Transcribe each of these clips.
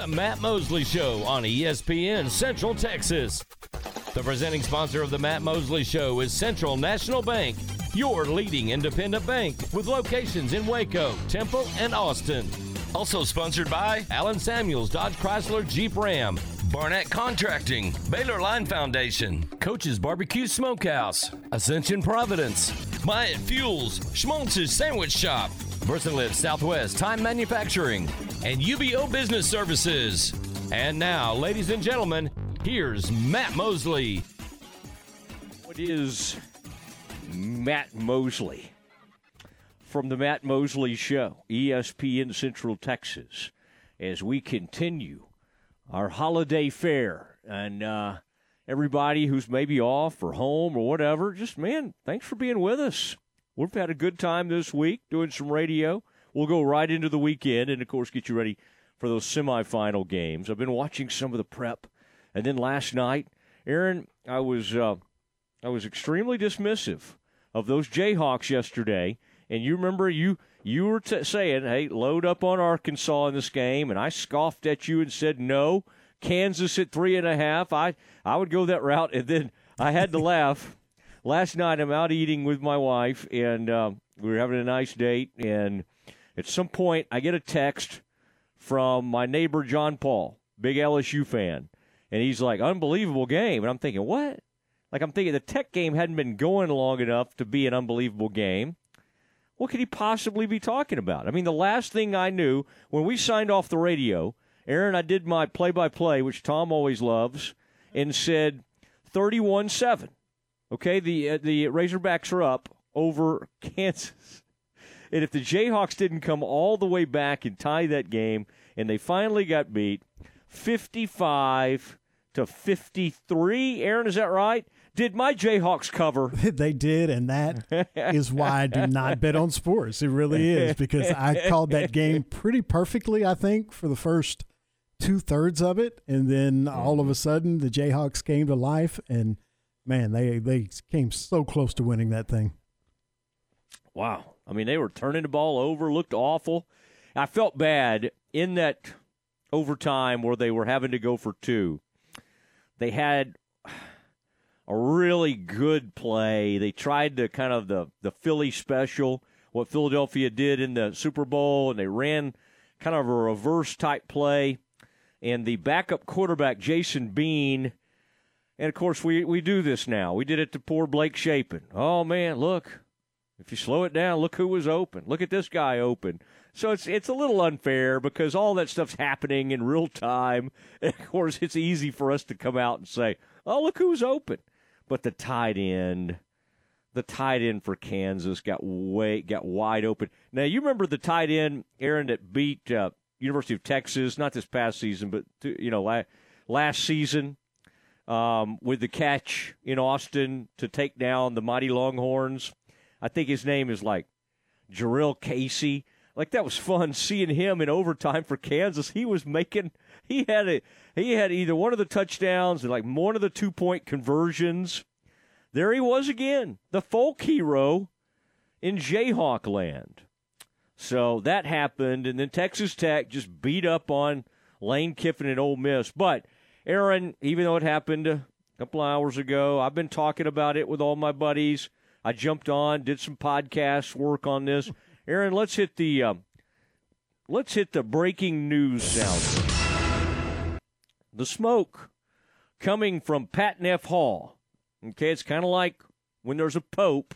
The Matt Mosley Show on ESPN Central Texas. The presenting sponsor of the Matt Mosley Show is Central National Bank, your leading independent bank with locations in Waco, Temple, and Austin. Also sponsored by Allen Samuels Dodge Chrysler Jeep Ram, Barnett Contracting, Baylor Line Foundation, Coach's Barbecue Smokehouse, Ascension Providence, Myatt Fuels, Schmaltz's Sandwich Shop, Versalift Southwest Time Manufacturing, and UBO Business Services. And now, ladies and gentlemen, here's Matt Mosley. What is Matt Mosley from the Matt Mosley Show, ESPN Central Texas, as we continue our holiday fair. And uh, everybody who's maybe off or home or whatever, just man, thanks for being with us. We've had a good time this week doing some radio. We'll go right into the weekend and, of course, get you ready for those semifinal games. I've been watching some of the prep, and then last night, Aaron, I was uh, I was extremely dismissive of those Jayhawks yesterday. And you remember you you were t- saying, "Hey, load up on Arkansas in this game," and I scoffed at you and said, "No, Kansas at three and a half." I I would go that route, and then I had to laugh last night I'm out eating with my wife, and uh, we were having a nice date. And at some point, I get a text from my neighbor John Paul, big LSU fan, and he's like, "Unbelievable game," and I'm thinking, "What?" Like I'm thinking the Tech game hadn't been going long enough to be an unbelievable game. What could he possibly be talking about? I mean, the last thing I knew when we signed off the radio, Aaron, I did my play-by-play, which Tom always loves, and said 31-7. Okay, the uh, the Razorbacks are up over Kansas. And if the Jayhawks didn't come all the way back and tie that game, and they finally got beat 55 to 53, Aaron, is that right? Did my Jayhawks cover? they did, and that is why I do not bet on sports. It really is because I called that game pretty perfectly, I think, for the first two thirds of it. And then all of a sudden, the Jayhawks came to life and man, they they came so close to winning that thing. Wow. I mean, they were turning the ball over, looked awful. I felt bad in that overtime where they were having to go for two. They had a really good play. They tried to kind of the the Philly special, what Philadelphia did in the Super Bowl, and they ran kind of a reverse type play. And the backup quarterback, Jason Bean, and of course, we, we do this now. We did it to poor Blake Shapen. Oh, man, look. If you slow it down, look who was open. Look at this guy open. So it's it's a little unfair because all that stuff's happening in real time. And of course, it's easy for us to come out and say, "Oh, look who's open." But the tight end, the tight end for Kansas got way got wide open. Now you remember the tight end Aaron that beat uh, University of Texas, not this past season, but you know last season um, with the catch in Austin to take down the mighty Longhorns. I think his name is like Jurrell Casey. Like that was fun seeing him in overtime for Kansas. He was making he had a he had either one of the touchdowns or like one of the two point conversions. There he was again, the folk hero in Jayhawk land. So that happened, and then Texas Tech just beat up on Lane Kiffin and Ole Miss. But Aaron, even though it happened a couple hours ago, I've been talking about it with all my buddies. I jumped on, did some podcast work on this. Aaron, let's hit the uh, let's hit the breaking news sound. The smoke coming from Pat Neff Hall. Okay, it's kind of like when there's a pope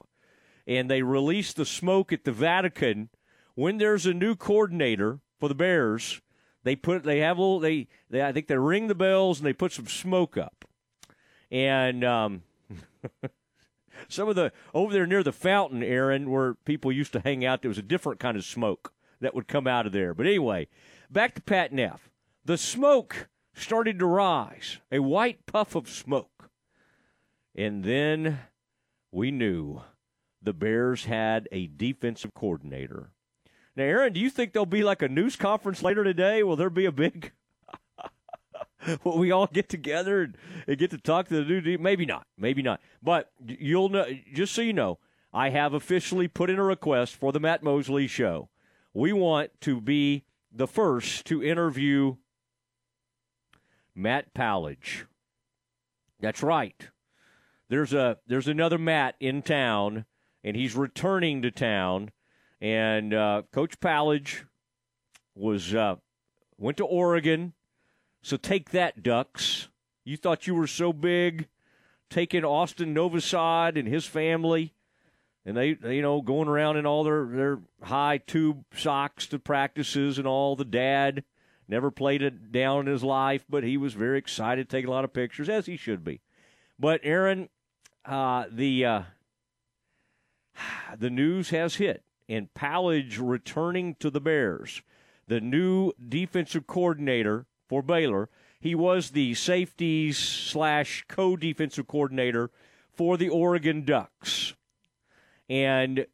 and they release the smoke at the Vatican. When there's a new coordinator for the Bears, they put they have a little they, they I think they ring the bells and they put some smoke up, and um, some of the over there near the fountain, Aaron, where people used to hang out, there was a different kind of smoke that would come out of there. But anyway, back to Pat Neff. The smoke started to rise, a white puff of smoke, and then we knew the Bears had a defensive coordinator now, Aaron, do you think there'll be like a news conference later today? Will there be a big? Will we all get together and, and, get to talk to the new? Maybe not. Maybe not. But you'll know. Just so you know, I have officially put in a request for the Matt Mosley show. We want to be the first to interview Matt Powledge. That's right. There's a there's another Matt in town, and he's returning to town. And uh, Coach Powledge was uh, went to Oregon, so take that, Ducks. You thought you were so big, taking Austin Novosad and his family, and they, they, you know, going around in all their, their high tube socks to practices and all. The dad never played it down in his life, but he was very excited, taking a lot of pictures, as he should be. But Aaron, uh, the uh, the news has hit, and Powledge returning to the Bears, the new defensive coordinator for Baylor. He was the safeties slash co defensive coordinator for the Oregon Ducks. And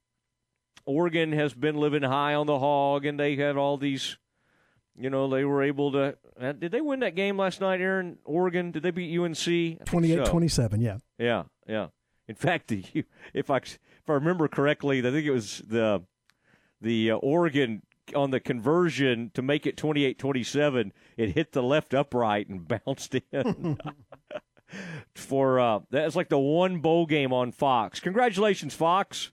Oregon has been living high on the hog, and they had all these, you know, they were able to. Uh, did they win that game last night, Aaron? Oregon? Did they beat UNC? 28 so. 27, yeah. Yeah, yeah. In fact, if I, if I remember correctly, I think it was the the uh, Oregon on the conversion to make it 28-27, it hit the left upright and bounced in. For uh, that's like the one bowl game on Fox. Congratulations, Fox.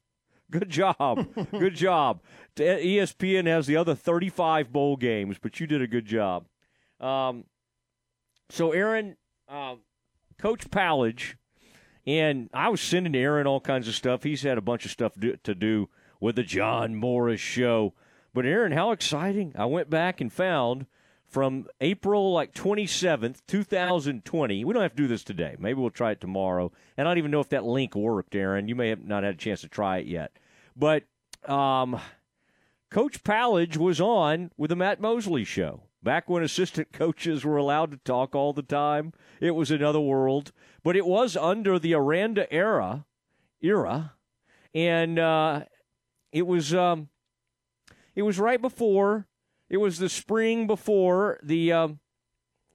Good job. good job. ESPN has the other 35 bowl games, but you did a good job. Um, so, Aaron, uh, Coach Powledge, and I was sending Aaron all kinds of stuff. He's had a bunch of stuff do, to do with the John Morris show. But Aaron, how exciting! I went back and found from April like 27th, 2020. We don't have to do this today. Maybe we'll try it tomorrow. And I don't even know if that link worked, Aaron. You may have not had a chance to try it yet. But um, Coach Powledge was on with the Matt Mosley show. Back when assistant coaches were allowed to talk all the time, it was another world. But it was under the Aranda era, era, and uh, it was um, it was right before. It was the spring before the. Um,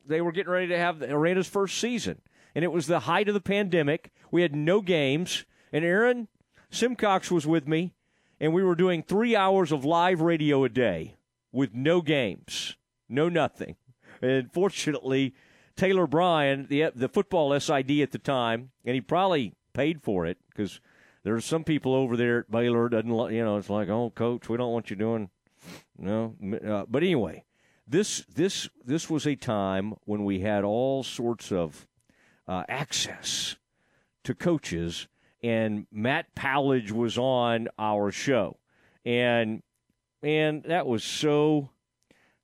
they were getting ready to have Aranda's first season, and it was the height of the pandemic. We had no games, and Aaron Simcox was with me, and we were doing three hours of live radio a day with no games, no nothing. And fortunately, Taylor Bryan, the the football SID at the time, and he probably paid for it because there's some people over there at Baylor doesn't you know it's like oh coach we don't want you doing no uh, but anyway this this this was a time when we had all sorts of uh, access to coaches and Matt Powledge was on our show and and that was so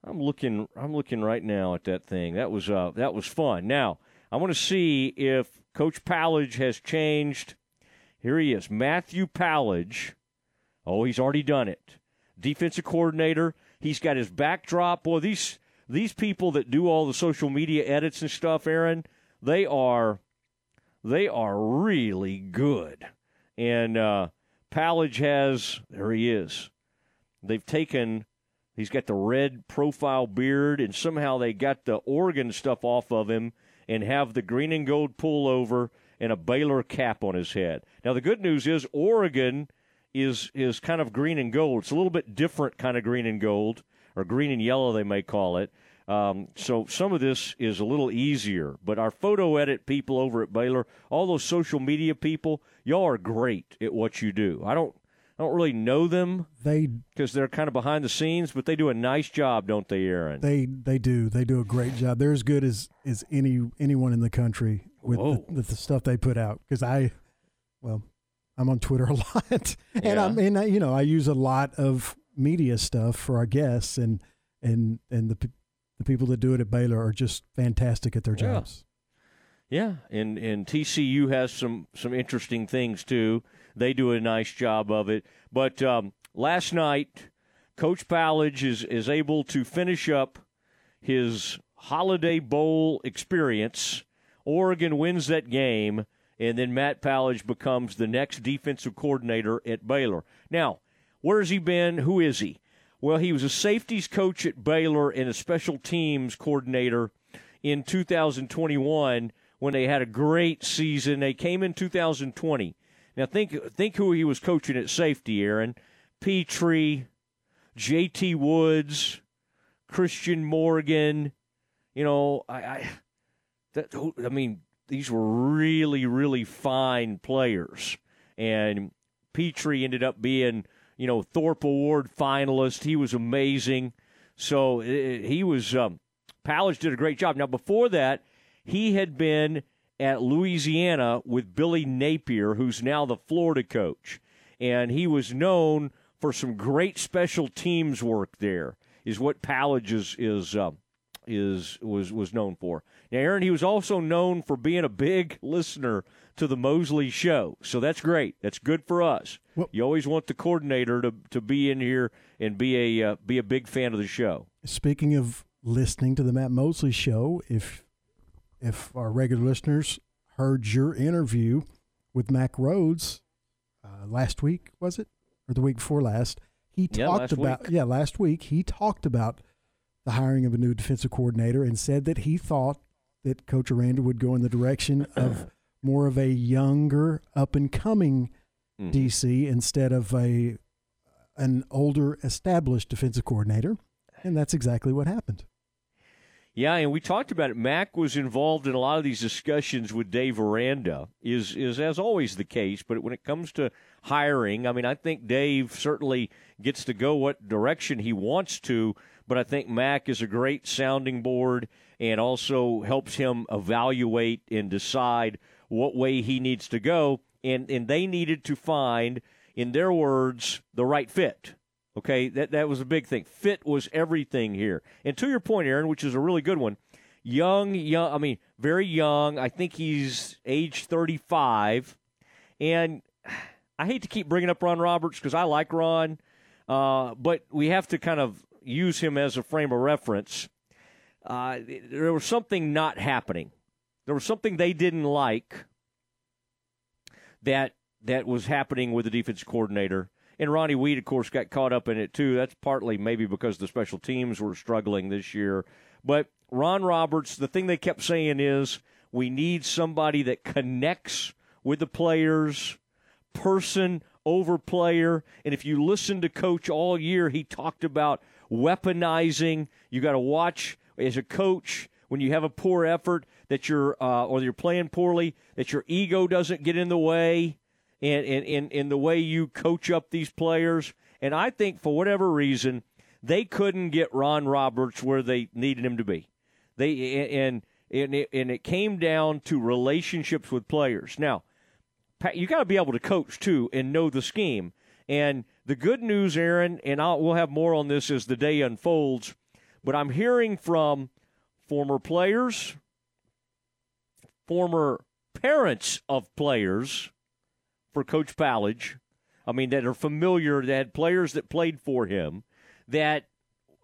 I'm looking I'm looking right now at that thing. That was uh that was fun. Now I want to see if Coach Powledge has changed here he is, Matthew Powledge. Oh, he's already done it. Defensive coordinator. He's got his backdrop. Boy, these these people that do all the social media edits and stuff, Aaron, they are they are really good. And uh, Powledge has there he is. They've taken he's got the red profile beard, and somehow they got the Oregon stuff off of him and have the green and gold pullover and a Baylor cap on his head. Now the good news is Oregon is is kind of green and gold. It's a little bit different kind of green and gold, or green and yellow they may call it. Um, so some of this is a little easier. But our photo edit people over at Baylor, all those social media people, y'all are great at what you do. I don't I don't really know them. They because they're kind of behind the scenes, but they do a nice job, don't they, Aaron? They they do. They do a great job. They're as good as as any anyone in the country with the, with the, stuff they put out. Because I, well, I'm on Twitter a lot, and yeah. I mean, you know, I use a lot of media stuff for our guests, and and and the the people that do it at Baylor are just fantastic at their jobs. Yeah. Yeah, and and TCU has some some interesting things too. They do a nice job of it. But um, last night, Coach Powledge is is able to finish up his Holiday Bowl experience. Oregon wins that game, and then Matt Powledge becomes the next defensive coordinator at Baylor. Now, where has he been? Who is he? Well, he was a safeties coach at Baylor and a special teams coordinator in 2021 when they had a great season. They came in 2020. Now think think who he was coaching at safety, Aaron. Pitre, J.T. Woods, Christian Morgan. You know, I, I that I mean, these were really, really fine players. And Pitre ended up being, you know, Thorpe Award finalist. He was amazing. So he was, um, did a great job. Now, before that, he had been at Louisiana with Billy Napier, who's now the Florida coach. And he was known for some great special teams work there, is what Powledge is, is, um, is was was known for. Now, Aaron, he was also known for being a big listener to the Mosley Show, so that's great. That's good for us. Well, you always want the coordinator to to be in here and be a uh, be a big fan of the show. Speaking of listening to the Matt Mosley Show, if if our regular listeners heard your interview with Mack Rhoades uh, last week, was it or the week before last? He talked yeah, about week. yeah last week. He talked about the hiring of a new defensive coordinator and said that he thought that Coach Aranda would go in the direction of more of a younger, up and coming mm-hmm. DC instead of a an older, established defensive coordinator, and that's exactly what happened. Yeah, and we talked about it. Mack was involved in a lot of these discussions with Dave Aranda. Is is as always the case, but when it comes to hiring, I mean, I think Dave certainly gets to go what direction he wants to but I think Mack is a great sounding board and also helps him evaluate and decide what way he needs to go. And, and they needed to find, in their words, the right fit. Okay, that, that was a big thing. Fit was everything here. And to your point, Aaron, which is a really good one, young, young, I mean, very young. I think he's age 35. And I hate to keep bringing up Ron Roberts because I like Ron, uh, but we have to kind of use him as a frame of reference, uh, there was something not happening. There was something they didn't like that that was happening with the defense coordinator. And Ronnie Wheat, of course, got caught up in it too. That's partly maybe because the special teams were struggling this year. But Ron Roberts, the thing they kept saying is we need somebody that connects with the players, person over player. And if you listen to Coach all year, he talked about weaponizing. You got to watch as a coach when you have a poor effort that you're uh, or you're playing poorly that your ego doesn't get in the way in, in, in the way you coach up these players. And I think for whatever reason they couldn't get Ron Roberts where they needed him to be. They and and it, and it came down to relationships with players. Now, you got to be able to coach too and know the scheme. And the good news, Aaron, and I'll, we'll have more on this as the day unfolds, but I'm hearing from former players, former parents of players for Coach Powledge, I mean, that are familiar, that had players that played for him, that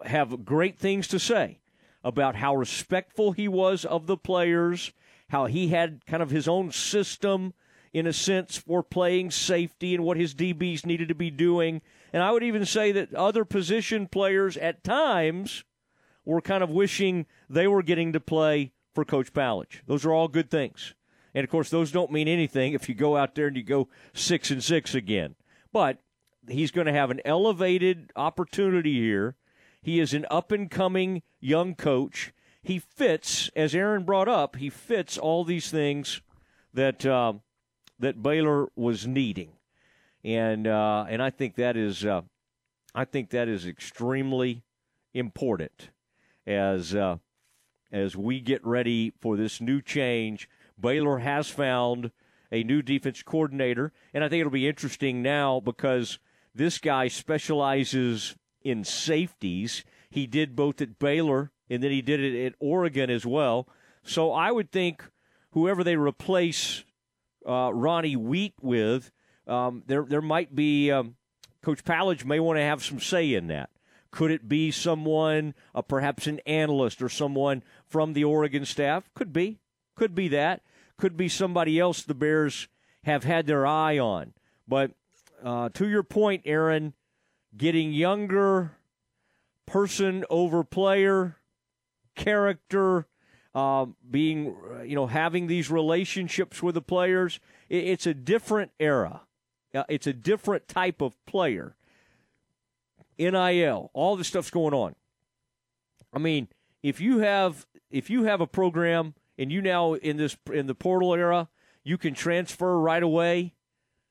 have great things to say about how respectful he was of the players, how he had kind of his own system in a sense, for playing safety and what his DBs needed to be doing. And I would even say that other position players at times were kind of wishing they were getting to play for Coach Powledge. Those are all good things. And of course, those don't mean anything if you go out there and you go six and six again. But he's going to have an elevated opportunity here. He is an up and coming young coach. He fits, as Aaron brought up, he fits all these things that uh, that Baylor was needing, and uh, and I think that is uh, I think that is extremely important as uh, as we get ready for this new change. Baylor has found a new defense coordinator, and I think it'll be interesting now because this guy specializes in safeties. He did both at Baylor and then he did it at Oregon as well. So I would think whoever they replace uh, Ronnie Wheat with, um, there there might be um, Coach Powledge may want to have some say in that. Could it be someone, uh, perhaps an analyst or someone from the Oregon staff? Could be, could be that. Could be somebody else the Bears have had their eye on. But uh, to your point, Aaron, getting younger, person over player, character, um, being, you know, having these relationships with the players. it's a different era. it's a different type of player. NIL, all this stuff's going on. I mean, if you have if you have a program and you now in this in the portal era, you can transfer right away.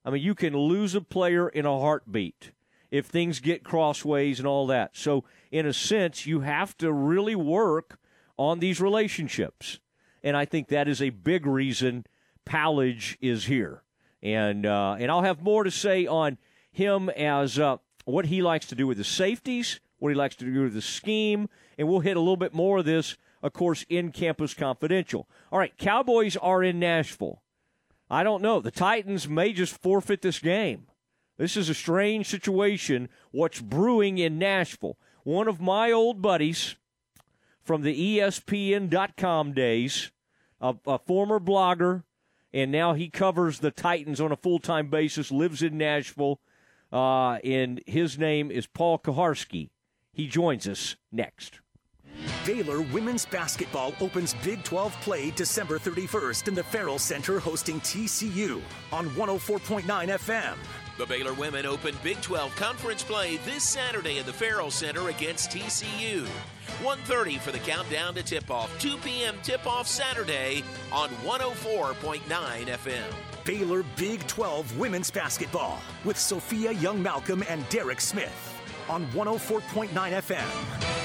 I mean, you can lose a player in a heartbeat if things get crossways and all that. So, in a sense, you have to really work on these relationships. And I think that is a big reason Powledge is here. And uh, and I'll have more to say on him as uh, what he likes to do with the safeties, what he likes to do with the scheme, and we'll hit a little bit more of this, of course, in Campus Confidential. All right, Cowboys are in Nashville. I don't know. The Titans may just forfeit this game. This is a strange situation. What's brewing in Nashville? One of my old buddies from the ESPN.com days, a, a former blogger, and now he covers the Titans on a full time basis, lives in Nashville, uh, and his name is Paul Kuharsky. He joins us next. Baylor women's basketball opens Big 12 play December 31st in the Ferrell Center hosting TCU on 104.9 FM. The Baylor women open Big 12 conference play this Saturday at the Ferrell Center against TCU. 1.30 for the countdown to tip-off. 2 p.m. tip-off Saturday on 104.9 FM. Baylor Big 12 women's basketball with Sophia Young Malcolm and Derek Smith on 104.9 FM.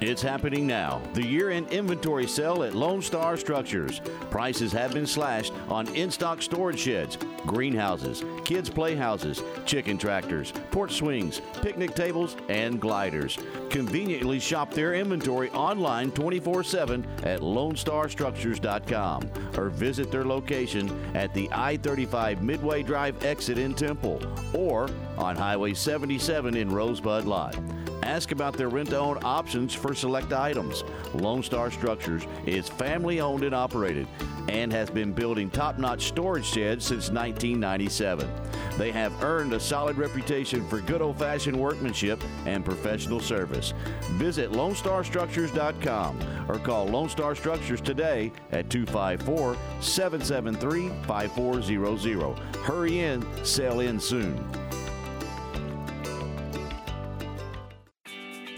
It's happening now. The year end inventory sale at Lone Star Structures. Prices have been slashed on in stock storage sheds, greenhouses, kids' playhouses, chicken tractors, porch swings, picnic tables, and gliders. Conveniently shop their inventory online 24 7 at LoneStarStructures.com or visit their location at the I 35 Midway Drive exit in Temple or on Highway 77 in Rosebud Lot. Ask about their rent to own options for select items. Lone Star Structures is family owned and operated and has been building top notch storage sheds since 1997. They have earned a solid reputation for good old fashioned workmanship and professional service. Visit LoneStarStructures.com or call Lone Star Structures today at 254 773 5400. Hurry in, sell in soon.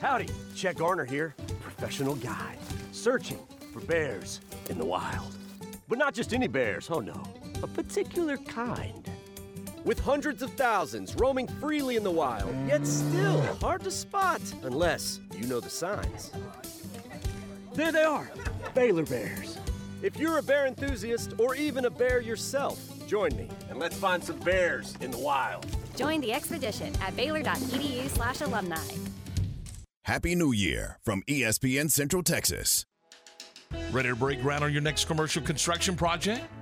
Howdy, Chet Garner here, professional guide, searching for bears in the wild. But not just any bears, oh no, a particular kind. With hundreds of thousands roaming freely in the wild, yet still hard to spot unless you know the signs. There they are, Baylor Bears. If you're a bear enthusiast or even a bear yourself, join me and let's find some bears in the wild. Join the expedition at baylor.edu slash alumni. Happy New Year from ESPN Central Texas. Ready to break ground on your next commercial construction project?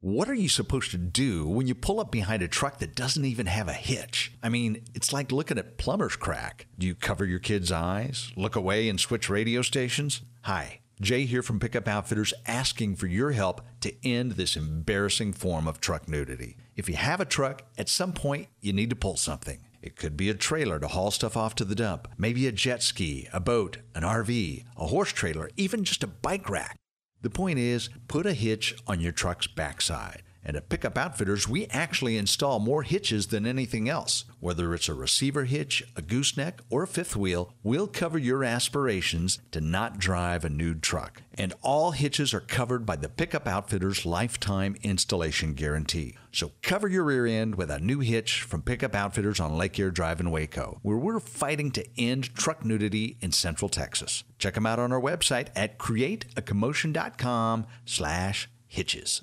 What are you supposed to do when you pull up behind a truck that doesn't even have a hitch? I mean, it's like looking at plumber's crack. Do you cover your kids' eyes, look away, and switch radio stations? Hi, Jay here from Pickup Outfitters asking for your help to end this embarrassing form of truck nudity. If you have a truck, at some point you need to pull something. It could be a trailer to haul stuff off to the dump, maybe a jet ski, a boat, an RV, a horse trailer, even just a bike rack. The point is, put a hitch on your truck's backside. And at Pickup Outfitters, we actually install more hitches than anything else. Whether it's a receiver hitch, a gooseneck, or a fifth wheel, we'll cover your aspirations to not drive a nude truck. And all hitches are covered by the Pickup Outfitters lifetime installation guarantee. So cover your rear end with a new hitch from Pickup Outfitters on Lake Air Drive in Waco, where we're fighting to end truck nudity in Central Texas. Check them out on our website at createacommotion.com slash hitches.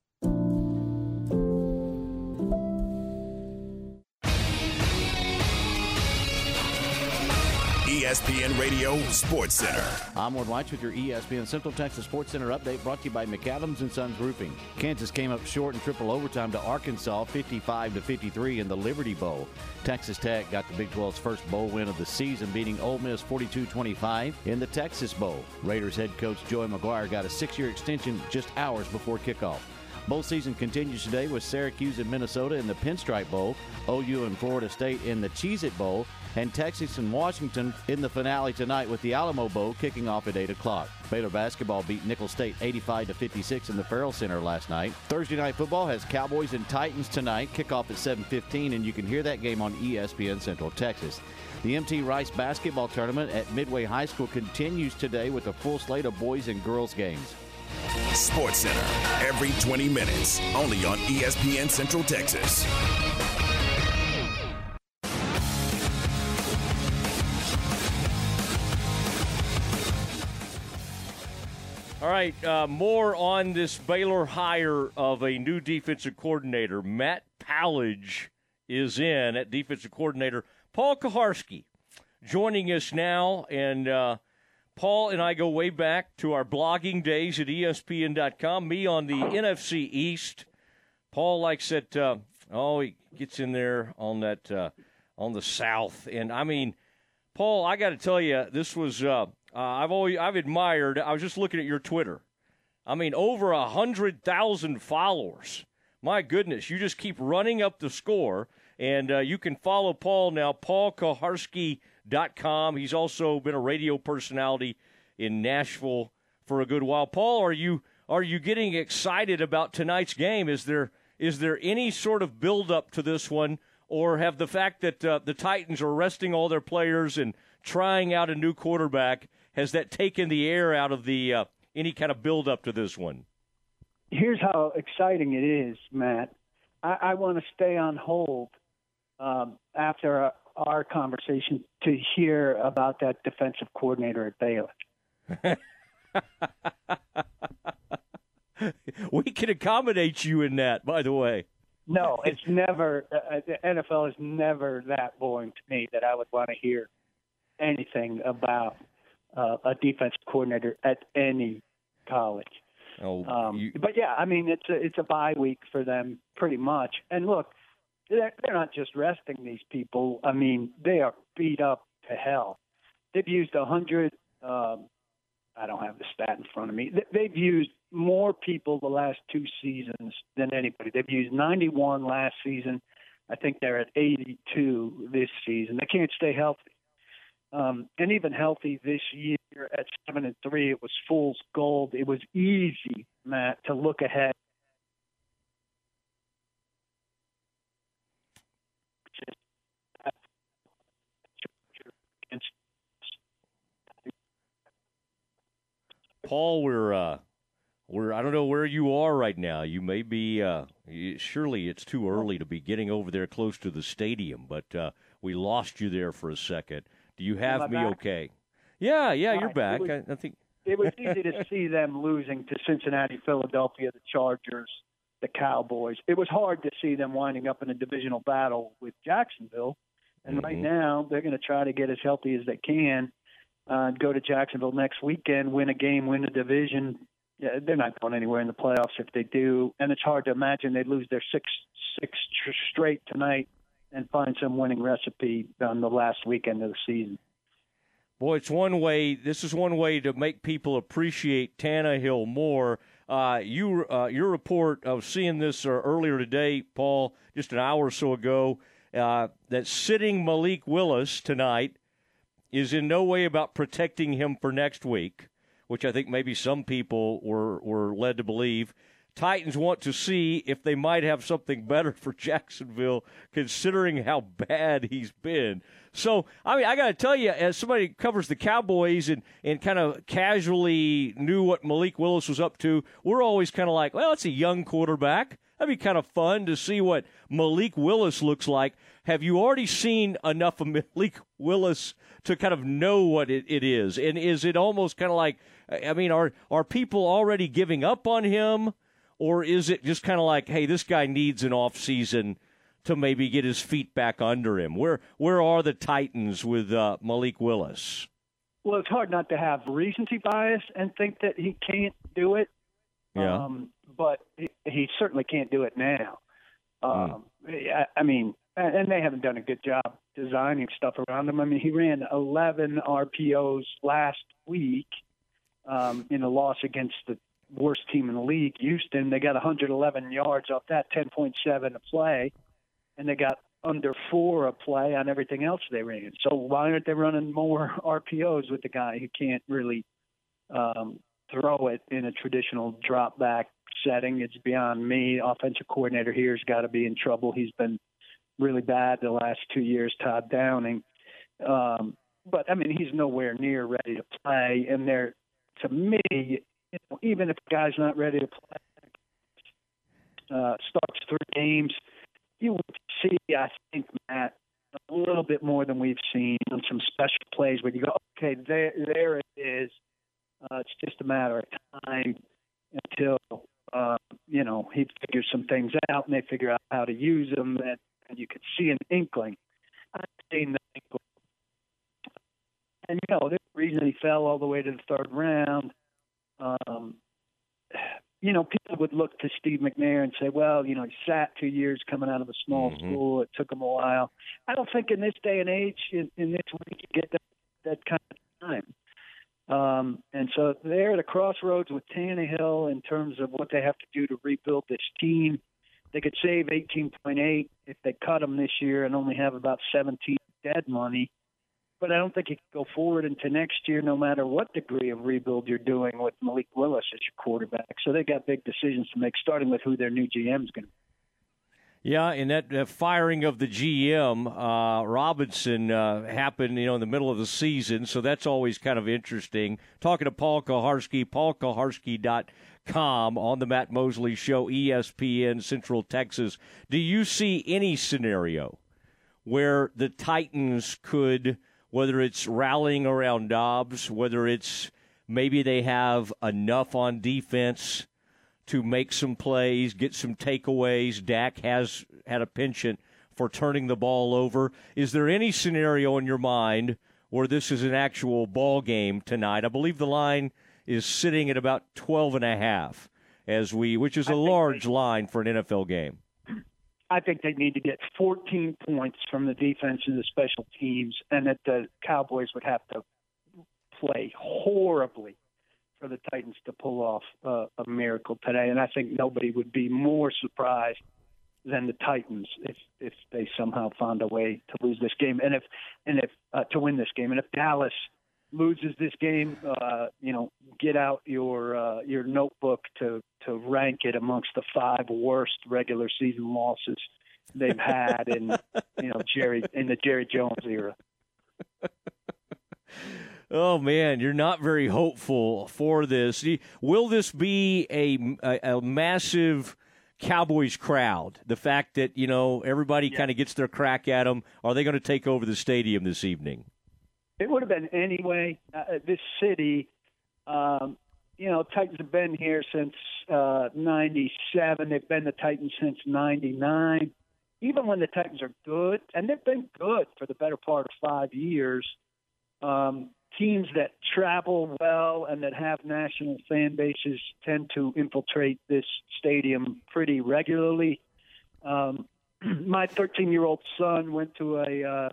ESPN Radio Sports Center. I'm Ward White with your ESPN Central Texas Sports Center update brought to you by McAdams and Sons Roofing. Kansas came up short in triple overtime to Arkansas 55 to 53 in the Liberty Bowl. Texas Tech got the Big 12's first bowl win of the season beating Ole Miss 42-25 in the Texas Bowl. Raiders head coach Joey McGuire got a 6-year extension just hours before kickoff. Bowl season continues today with Syracuse and Minnesota in the Pinstripe Bowl, OU and Florida State in the Cheez It Bowl, and Texas and Washington in the finale tonight with the Alamo Bowl kicking off at 8 o'clock. Baylor basketball beat Nicholls State 85 to 56 in the Ferrell Center last night. Thursday night football has Cowboys and Titans tonight, kickoff at 7:15, and you can hear that game on ESPN Central Texas. The MT Rice basketball tournament at Midway High School continues today with a full slate of boys and girls games. Sports Center, every 20 minutes, only on ESPN Central Texas. All right, uh, more on this Baylor hire of a new defensive coordinator. Matt Powledge is in at defensive coordinator. Paul Kuharsky joining us now, and uh, Paul and I go way back to our blogging days at ESPN.com. Me on the NFC East. Paul likes it. Uh, oh, he gets in there on that uh, on the South, and I mean, Paul, I got to tell you, this was. Uh, I've always I've admired. I was just looking at your Twitter. I mean, over a hundred thousand followers. My goodness, you just keep running up the score, and uh, you can follow Paul now. PaulKuharsky.com. He's also been a radio personality in Nashville for a good while. Paul, are you are you getting excited about tonight's game? Is there is there any sort of build up to this one, or have the fact that uh, the Titans are resting all their players and trying out a new quarterback has that taken the air out of the uh, any kind of build up to this one? Here's how exciting it is, Matt. I, I want to stay on hold um, after our, our conversation to hear about that defensive coordinator at Baylor. we can accommodate you in that, by the way. No, it's never. Uh, the NFL is never that boring to me that I would want to hear anything about uh, a defense coordinator at any college. Oh, um, you, but yeah, I mean it's a it's a bye week for them pretty much. And look, they're, they're not just resting these people. I mean they are beat up to hell. They've used a hundred. Um, I don't have the stat in front of me. They- They've used more people the last two seasons than anybody. They've used 91 last season. I think they're at 82 this season. They can't stay healthy. Um, and even healthy this year at seven and three, it was fool's gold. It was easy, Matt, to look ahead. Paul, we're uh, we're I don't know where you are right now. You may be uh, surely it's too early to be getting over there close to the stadium, but uh, we lost you there for a second. Do you have me back? okay? Yeah, yeah, you're Right. back. It I, I think It was easy to see them losing to Cincinnati, Philadelphia, the Chargers, the Cowboys. It was hard to see them winding up in a divisional battle with Jacksonville. And right Mhm. now, they're going to try to get as healthy as they can. Uh, go to Jacksonville next weekend, win a game, win the division. Yeah, they're not going anywhere in the playoffs if they do, and it's hard to imagine they'd lose their six six tr- straight tonight and find some winning recipe on the last weekend of the season. Boy, it's one way. This is one way to make people appreciate Tannehill more. Uh, you, uh, your report. of seeing this uh, earlier today, Paul, just an hour or so ago. Uh, that sitting Malik Willis tonight is in no way about protecting him for next week, which I think maybe some people were were led to believe. Titans want to see if they might have something better for Jacksonville, considering how bad he's been. So, I mean, I got to tell you, as somebody covers the Cowboys and, and kind of casually knew what Malik Willis was up to, we're always kind of like, well, it's a young quarterback. That'd be kind of fun to see what Malik Willis looks like. Have you already seen enough of Malik Willis to kind of know what it, it is? And is it almost kind of like, I mean, are are people already giving up on him, or is it just kind of like, hey, this guy needs an off season to maybe get his feet back under him? Where where are the Titans with uh, Malik Willis? Well, it's hard not to have recency bias and think that he can't do it. Yeah. Um, but he, he certainly can't do it now. Um, I, I mean, and and they haven't done a good job designing stuff around him. I mean, he ran 11 RPOs last week um, in a loss against the worst team in the league, Houston. They got 111 yards off that, 10.7 a play, and they got under four a play on everything else they ran. So why aren't they running more RPOs with the guy who can't really um, throw it in a traditional drop back setting? It's beyond me. Offensive coordinator here has got to be in trouble. He's been really bad the last two years, Todd Downing. Um, but I mean, he's nowhere near ready to play. And there, to me, you know, even if the guy's not ready to play, uh, starts three games, you would see, I think, Matt, a little bit more than we've seen on some special plays where you go, okay, there, there it is. Uh, it's just a matter of time until uh, you know he figures some things out and they figure out how to use them, and, and you could see an inkling. I've seen the inkling. And you know, the reason he fell all the way to the third round. Um, you know, people would look to Steve McNair and say, well, you know, he sat two years coming out of a small Mm-hmm. school. It took him a while. I don't think in this day and age, in, in this week, you get that, that kind of time. Um, and so they're at a crossroads with Tannehill in terms of what they have to do to rebuild this team. They could save 18.8 if they cut him this year and only have about 17 dead money. But I don't think you can go forward into next year, no matter what degree of rebuild you're doing with Malik Willis as your quarterback. So they got big decisions to make, starting with who their new GM is going to be. Yeah, and that uh, firing of the GM uh, Robinson uh, happened, you know, in the middle of the season, so that's always kind of interesting. Talking to Paul Kuharsky, paulkuharsky.com on the Matt Mosley Show, ESPN Central Texas. Do you see any scenario where the Titans could, whether it's rallying around Dobbs, whether it's maybe they have enough on defense to make some plays, get some takeaways. Dak has had a penchant for turning the ball over. Is there any scenario in your mind where this is an actual ball game tonight? I believe the line is sitting at about 12 and a half as we which is a large line for an NFL game. I think they need to get 14 points from the defense and the special teams, and that the Cowboys would have to play horribly for the Titans to pull off uh, a miracle today. And I think nobody would be more surprised than the Titans if if they somehow found a way to lose this game, and if and if uh, to win this game, and if Dallas loses this game, uh, you know, get out your uh, your notebook to to rank it amongst the five worst regular season losses they've had in you know Jerry in the Jerry Jones era. Oh man, you're not very hopeful for this. Will this be a, a, a massive Cowboys crowd? The fact that you know everybody kind of gets their crack at them. Are they going to take over the stadium this evening? It would have been anyway. Uh, this city, um, you know, Titans have been here since uh, '97. They've been the Titans since '99. Even when the Titans are good, and they've been good for the better part of five years, um, teams that travel well and that have national fan bases tend to infiltrate this stadium pretty regularly. Um, my 13 year old son went to a uh,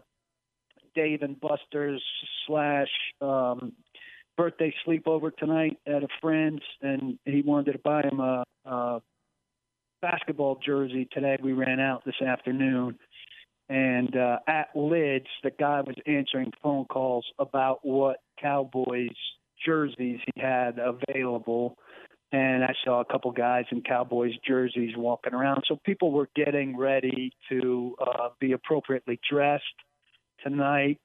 Dave and Buster's slash um, birthday sleepover tonight at a friend's, and he wanted to buy him a, a basketball jersey today. We ran out this afternoon. And uh, at Lids, the guy was answering phone calls about what Cowboys jerseys he had available. and I saw a couple guys in Cowboys jerseys walking around. So people were getting ready to uh, be appropriately dressed tonight.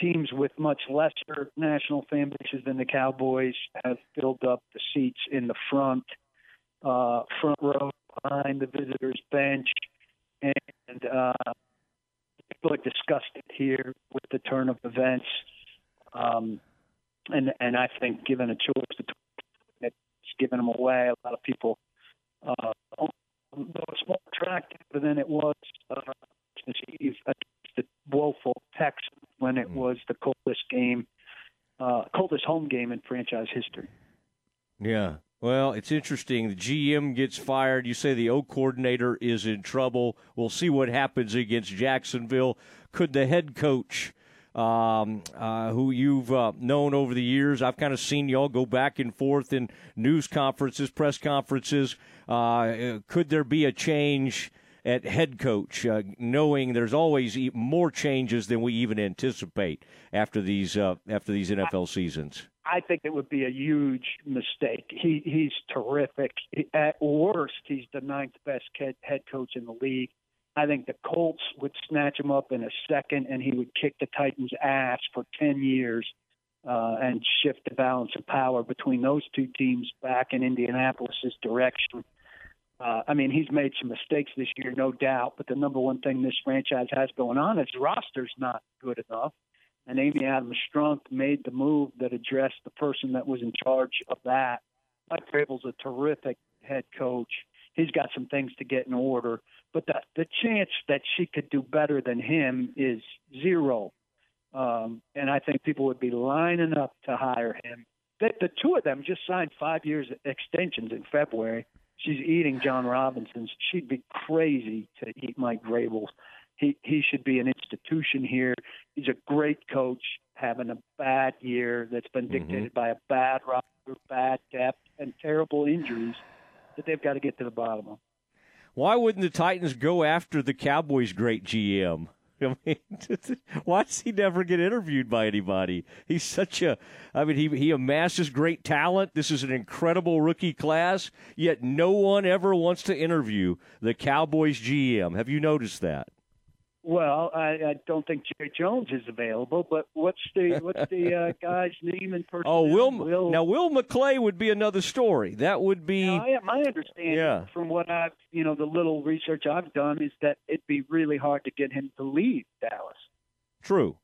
Teams with much lesser national fan bases than the Cowboys have filled up the seats in the front, uh, front row behind the visitors' bench, and uh, are disgusted here with the turn of events. Um, and and I think given a choice between it's giving them away, a lot of people uh, it's more attractive than it was uh, Christmas Eve the woeful Texans when it was the coldest game, uh, coldest home game in franchise history. Yeah. Well, it's interesting. The GM gets fired. You say the O coordinator is in trouble. We'll see what happens against Jacksonville. Could the head coach, um, uh, who you've uh, known over the years, I've kind of seen y'all go back and forth in news conferences, press conferences. Uh, could there be a change at head coach, uh, knowing there's always more changes than we even anticipate after these uh, after these NFL seasons? I think it would be a huge mistake. He he's terrific. At worst, he's the ninth best head head coach in the league. I think the Colts would snatch him up in a second, and he would kick the Titans' ass for ten years uh, and shift the balance of power between those two teams back in Indianapolis's direction. Uh, I mean, he's made some mistakes this year, no doubt. But the number one thing this franchise has going on is roster's not good enough and Amy Adams Strunk made the move that addressed the person that was in charge of that. Mike Vrabel's a terrific head coach. He's got some things to get in order, but the the chance that she could do better than him is zero. Um, and I think people would be lining up to hire him. The, the two of them just signed five years extensions in February. She's eating Jon Robinson's. She'd be crazy to eat Mike Vrabel's. He he should be an institution here. He's a great coach, having a bad year that's been mm-hmm. dictated mm-hmm. by a bad roster, bad depth, and terrible injuries that they've got to get to the bottom of. Why wouldn't the Titans go after the Cowboys' great GM? I mean, why does he never get interviewed by anybody? He's such a, I mean, he, he amasses great talent. This is an incredible rookie class, yet no one ever wants to interview the Cowboys GM. Have you noticed that? Well, I, I don't think Jerry Jones is available, but what's the what's the uh, guy's name in person? Oh, Will, Will now Will McClay would be another story. That would be. I, my understanding yeah. from what I've you know the little research I've done is that it'd be really hard to get him to leave Dallas. True.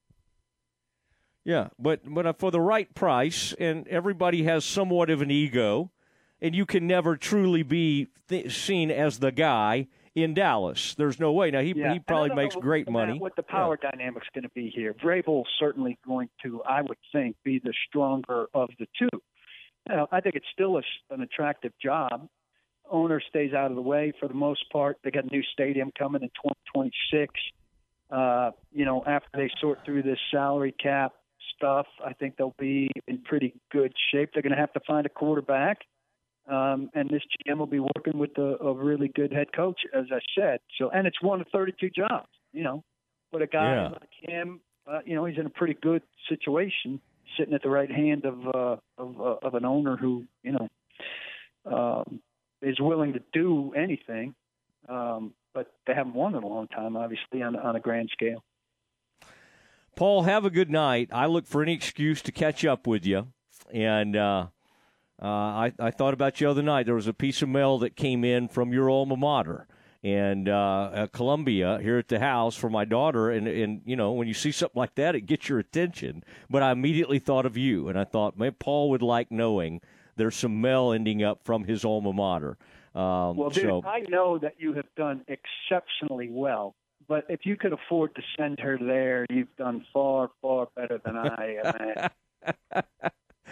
Yeah, but but uh, for the right price, and everybody has somewhat of an ego, and you can never truly be th- seen as the guy in Dallas. There's no way. Now he yeah. he probably makes great money. What the power yeah. dynamic's going to be here? Vrabel's certainly going to, I would think, be the stronger of the two. Know, I think it's still a, an attractive job. Owner stays out of the way for the most part. They got a new stadium coming in 2026. Uh, you know, after they sort through this salary cap stuff, I think they'll be in pretty good shape. They're going to have to find a quarterback um, and this GM will be working with a, a really good head coach, as I said. So, and it's one of 32 jobs, you know. But a guy yeah. like him, uh, you know, he's in a pretty good situation, sitting at the right hand of uh, of, uh, of an owner who, you know, um, is willing to do anything. Um, but they haven't won in a long time, obviously, on on a grand scale. Paul, have a good night. I look for any excuse to catch up with you, and. Uh, I, I thought about you the other night. There was a piece of mail that came in from your alma mater and uh, Columbia here at the house for my daughter. And, and, you know, when you see something like that, it gets your attention. But I immediately thought of you, and I thought, man, Paul would like knowing there's some mail ending up from his alma mater. Um, well, dude, so. I know that you have done exceptionally well. But if you could afford to send her there, you've done far, far better than I am.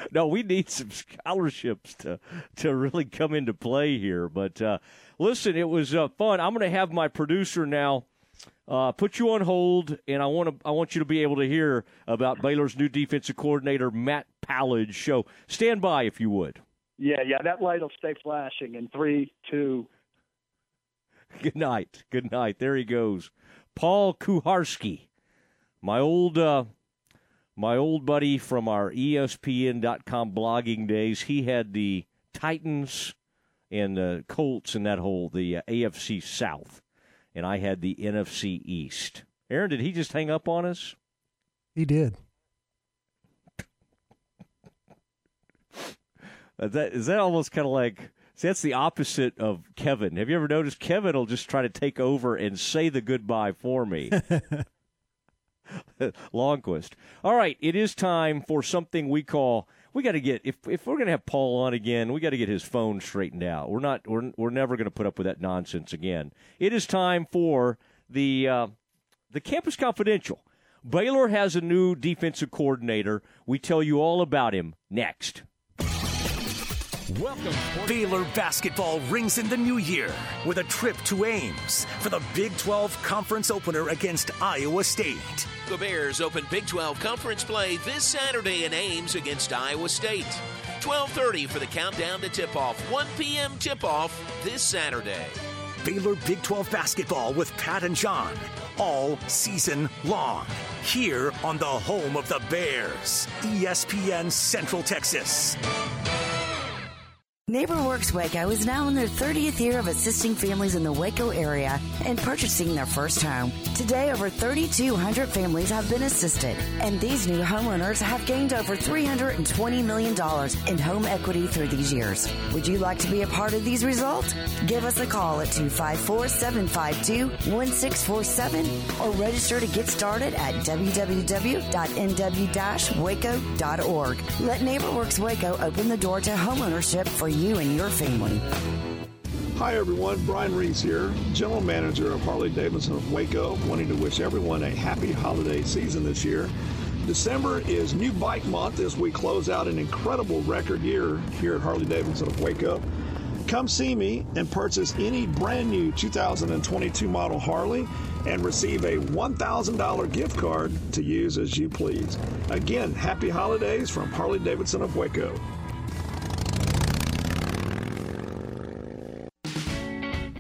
no, we need some scholarships to to really come into play here. But uh, listen, it was uh, fun. I'm going to have my producer now. Uh, put you on hold, and I want to I want you to be able to hear about Baylor's new defensive coordinator Matt Powledge. So stand by if you would. Yeah, yeah, that light will stay flashing in three, two. Good night. Good night. There he goes, Paul Kuharsky, my old uh, my old buddy from our ESPN.com blogging days, he had the Titans and the Colts in that whole the uh, AFC South, and I had the NFC East. Aaron, did he just hang up on us? He did. Is that is that almost kind of like see, that's the opposite of Kevin. Have you ever noticed Kevin will just try to take over and say the goodbye for me? Lonnquist. All right, it is time for something we call we got to get if if we're going to have Paul on again, we got to get his phone straightened out. We're not we're we're never going to put up with that nonsense again. It is time for the uh, the Campus Confidential. Baylor has a new defensive coordinator. We tell you all about him next. Welcome. Baylor basketball rings in the new year with a trip to Ames for the Big 12 conference opener against Iowa State. The Bears open Big 12 conference play this Saturday in Ames against Iowa State. 12:30 for the countdown to tip-off. 1 p.m. tip-off this Saturday. Baylor Big 12 basketball with Pat and John all season long. Here on the home of the Bears, ESPN Central Texas. NeighborWorks Waco is now in their 30th year of assisting families in the Waco area and purchasing their first home. Today, over 3,200 families have been assisted, and these new homeowners have gained over $320 million in home equity through these years. Would you like to be a part of these results? Give us a call at 254 752 1647 or register to get started at www.nw-waco.org. Let NeighborWorks Waco open the door to homeownership for you and your family. Hi everyone, Brian Reese here, General Manager of Harley Davidson of Waco, wanting to wish everyone a happy holiday season this year. December is New Bike Month as we close out an incredible record year here at Harley Davidson of Waco. Come see me and purchase any brand new 2022 model Harley and receive a $1,000 gift card to use as you please. Again, happy holidays from Harley Davidson of Waco.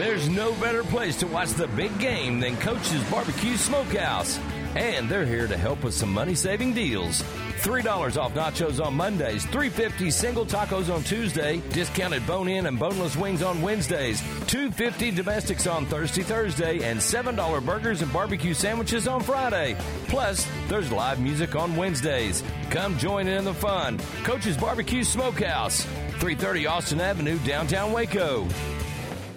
There's no better place to watch the big game than Coach's Barbecue Smokehouse. And they're here to help with some money saving deals. $3 off nachos on Mondays, $3.50 single tacos on Tuesday, discounted bone in and boneless wings on Wednesdays, $2.50 domestics on Thursday, Thursday, and $7 burgers and barbecue sandwiches on Friday. Plus, there's live music on Wednesdays. Come join in the fun. Coach's Barbecue Smokehouse, 330 Austin Avenue, downtown Waco.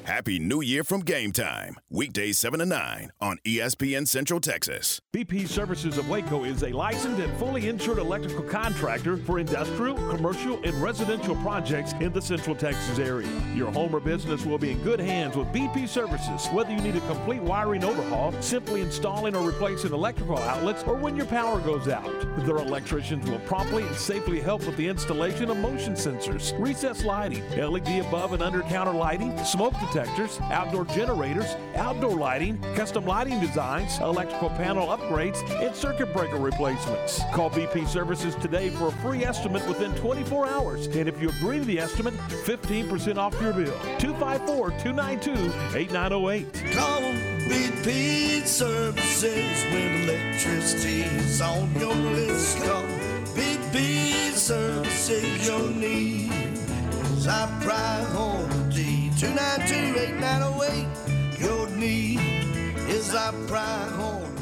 Happy New Year from Game Time. Weekdays 7 to 9 on ESPN Central Texas. BP Services of Waco is a licensed and fully insured electrical contractor for industrial, commercial, and residential projects in the Central Texas area. Your home or business will be in good hands with BP Services, whether you need a complete wiring overhaul, simply installing or replacing electrical outlets, or when your power goes out. Their electricians will promptly and safely help with the installation of motion sensors, recessed lighting, LED above and under counter lighting, smoke detectors, outdoor generators, outdoor lighting, custom lighting designs, electrical panel upgrades, and circuit breaker replacements. Call BP Services today for a free estimate within 24 hours. And if you agree to the estimate, 15% off your bill. 254 292 8908. Call BP Services when electricity's on your list. Call BP Services your need. I priority 292-8908. Your need is our priority.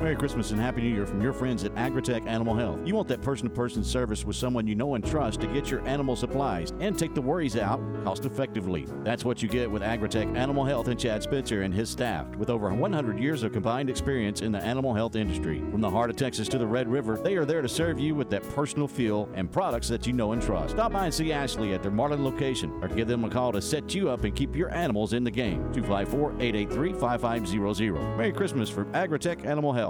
Merry Christmas and Happy New Year from your friends at Agritech Animal Health. You want that person to person service with someone you know and trust to get your animal supplies and take the worries out cost effectively. That's what you get with Agritech Animal Health and Chad Spitzer and his staff. With over 100 years of combined experience in the animal health industry, from the heart of Texas to the Red River, they are there to serve you with that personal feel and products that you know and trust. Stop by and see Ashley at their Marlin location or give them a call to set you up and keep your animals in the game. 254 883 5500. Merry Christmas from Agritech Animal Health.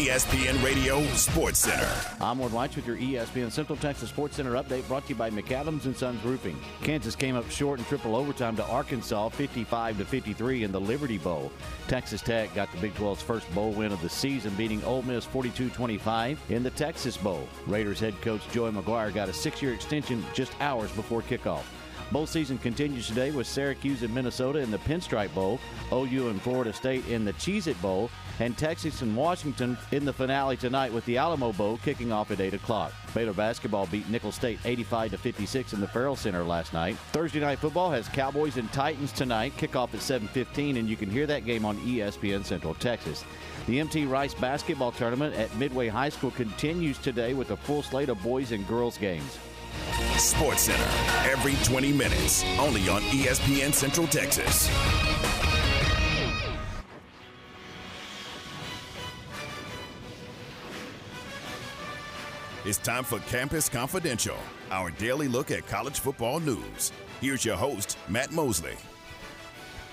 ESPN Radio Sports Center. I'm Ward White with your ESPN Central Texas Sports Center update brought to you by McAdams and Sons Roofing. Kansas came up short in triple overtime to Arkansas 55 to 53 in the Liberty Bowl. Texas Tech got the Big 12's first bowl win of the season beating Ole Miss 42-25 in the Texas Bowl. Raiders head coach Joey McGuire got a 6-year extension just hours before kickoff. Bowl season continues today with Syracuse and Minnesota in the Pinstripe Bowl, OU and Florida State in the Cheez It Bowl, and Texas and Washington in the finale tonight with the Alamo Bowl kicking off at 8 o'clock. Baylor basketball beat Nicholls State 85 to 56 in the Ferrell Center last night. Thursday night football has Cowboys and Titans tonight, kickoff at 7:15, and you can hear that game on ESPN Central Texas. The MT Rice basketball tournament at Midway High School continues today with a full slate of boys and girls games. Sports Center, every 20 minutes, only on ESPN Central Texas. It's time for Campus Confidential, our daily look at college football news. Here's your host, Matt Mosley.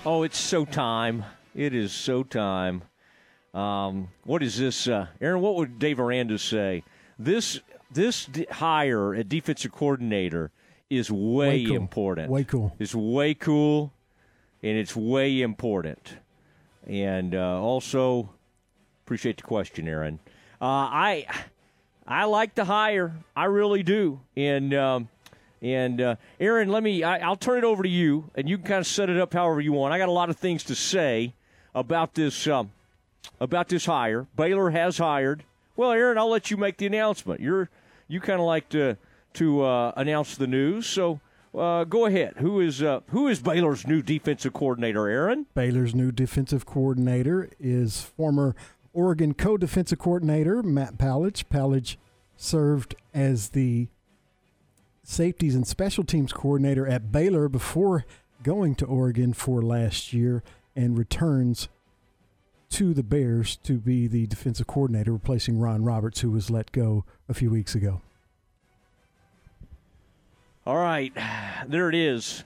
Oh, it's so time. It is so time. Um, what is this, uh, Aaron? What would Dave Aranda say? This this d- hire at defensive coordinator is way, Way cool. important. Way cool. It's way cool, and it's way important. And uh, also, appreciate the question, Aaron. Uh, I I like the hire. I really do. And um, and uh, Aaron, let me. I, I'll turn it over to you, and you can kind of set it up however you want. I got a lot of things to say about this um, about this hire. Baylor has hired. Well, Aaron, I'll let you make the announcement. You're you kind of like to to uh, announce the news, so uh, go ahead. Who is uh, who is Baylor's new defensive coordinator, Aaron? Baylor's new defensive coordinator is former Oregon co-defensive coordinator Matt Powledge. Powledge served as the safeties and special teams coordinator at Baylor before going to Oregon for last year and returns to the Bears to be the defensive coordinator, replacing Ron Roberts, who was let go a few weeks ago. All right, there it is.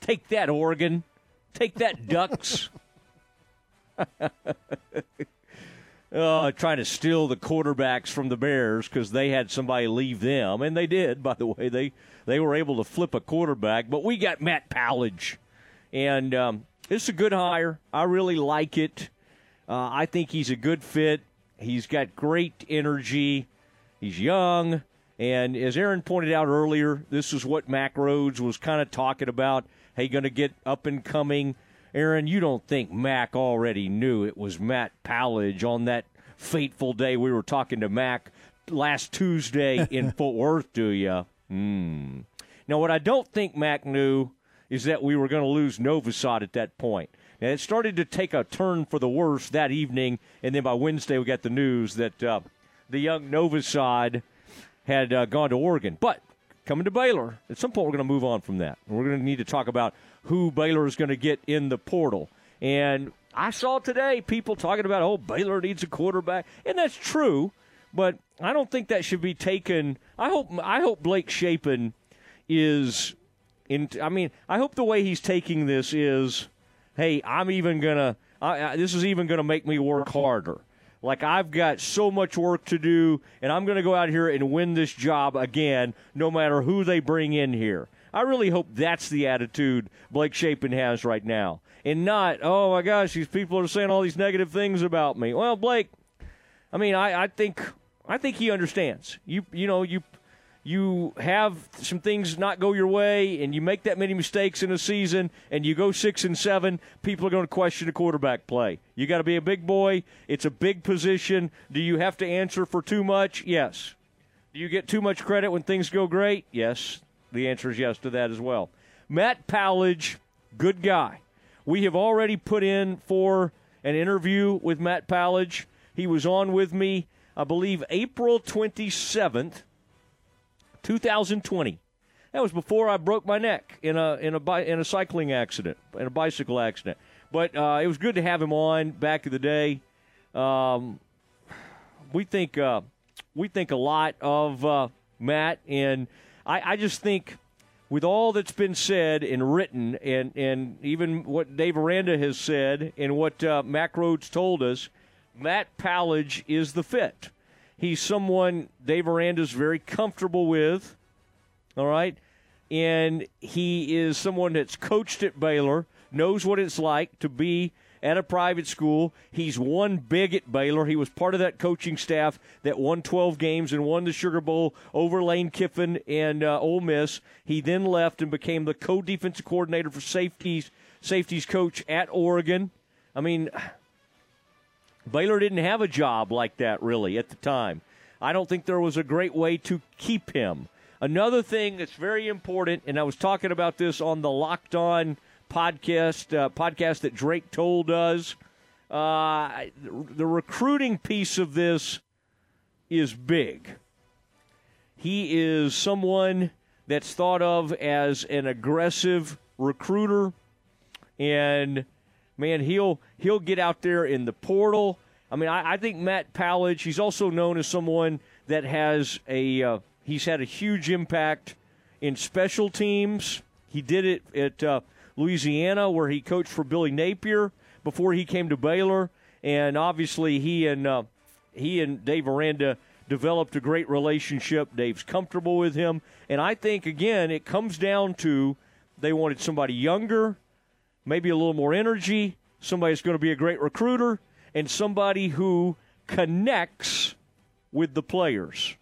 Take that, Oregon. Take that, Ducks. uh, trying to steal the quarterbacks from the Bears because they had somebody leave them, and they did. By the way, they they were able to flip a quarterback. But we got Matt Powledge, and um, it's a good hire. I really like it. Uh, I think he's a good fit. He's got great energy. He's young. And as Aaron pointed out earlier, this is what Mack Rhoades was kind of talking about. Hey, going to get up and coming. Aaron, you don't think Mack already knew it was Matt Powledge on that fateful day we were talking to Mack last Tuesday in Fort Worth, do you? Hmm. Now, what I don't think Mack knew is that we were going to lose Novosad at that point. And it started to take a turn for the worse that evening, and then by Wednesday we got the news that uh, the young Novosad had uh, gone to Oregon. But coming to Baylor, at some point we're going to move on from that. We're going to need to talk about who Baylor is going to get in the portal. And I saw today people talking about, oh, Baylor needs a quarterback, and that's true. But I don't think that should be taken. I hope I hope Blake Shapen is in. I mean, I hope the way he's taking this is, hey, I'm even gonna. I, I, this is even gonna make me work harder. Like I've got so much work to do, and I'm going to go out here and win this job again, no matter who they bring in here. I really hope that's the attitude Blake Shapen has right now, and not, oh my gosh, these people are saying all these negative things about me. Well, Blake, I mean, I, I think I think he understands. You you know you you have some things not go your way and you make that many mistakes in a season and you go six and seven, people are going to question the quarterback play. You got to be a big boy. It's a big position. Do you have to answer for too much? Yes. Do you get too much credit when things go great? Yes. The answer is yes to that as well. Matt Powledge, good guy. We have already put in for an interview with Matt Powledge. He was on with me, I believe, April 27th, 2020. That was before I broke my neck in a in a in a cycling accident, in a bicycle accident. But uh, it was good to have him on back in the day. Um, we think uh, we think a lot of uh, Matt, and I, I just think with all that's been said and written, and, and even what Dave Aranda has said and what uh, Mack Rhoades told us, Matt Powledge is the fit. He's someone Dave Aranda's very comfortable with, all right? And he is someone that's coached at Baylor, knows what it's like to be at a private school. He's won big at Baylor. He was part of that coaching staff that won 12 games and won the Sugar Bowl over Lane Kiffin and uh, Ole Miss. He then left and became the co-defensive coordinator for safeties, safeties coach at Oregon. I mean, Baylor didn't have a job like that really at the time. I don't think there was a great way to keep him. Another thing that's very important, and I was talking about this on the Locked On – podcast uh, podcast that Drake Toll does. Uh, the recruiting piece of this is big. He is someone that's thought of as an aggressive recruiter, and man, he'll he'll get out there in the portal. I mean, I, I think Matt Powledge. He's also known as someone that has a uh, he's had a huge impact in special teams. He did it at uh, Louisiana, where he coached for Billy Napier before he came to Baylor, and obviously he and uh, he and Dave Aranda developed a great relationship. Dave's comfortable with him, and I think again it comes down to they wanted somebody younger, maybe a little more energy, somebody that's going to be a great recruiter, and somebody who connects with the players.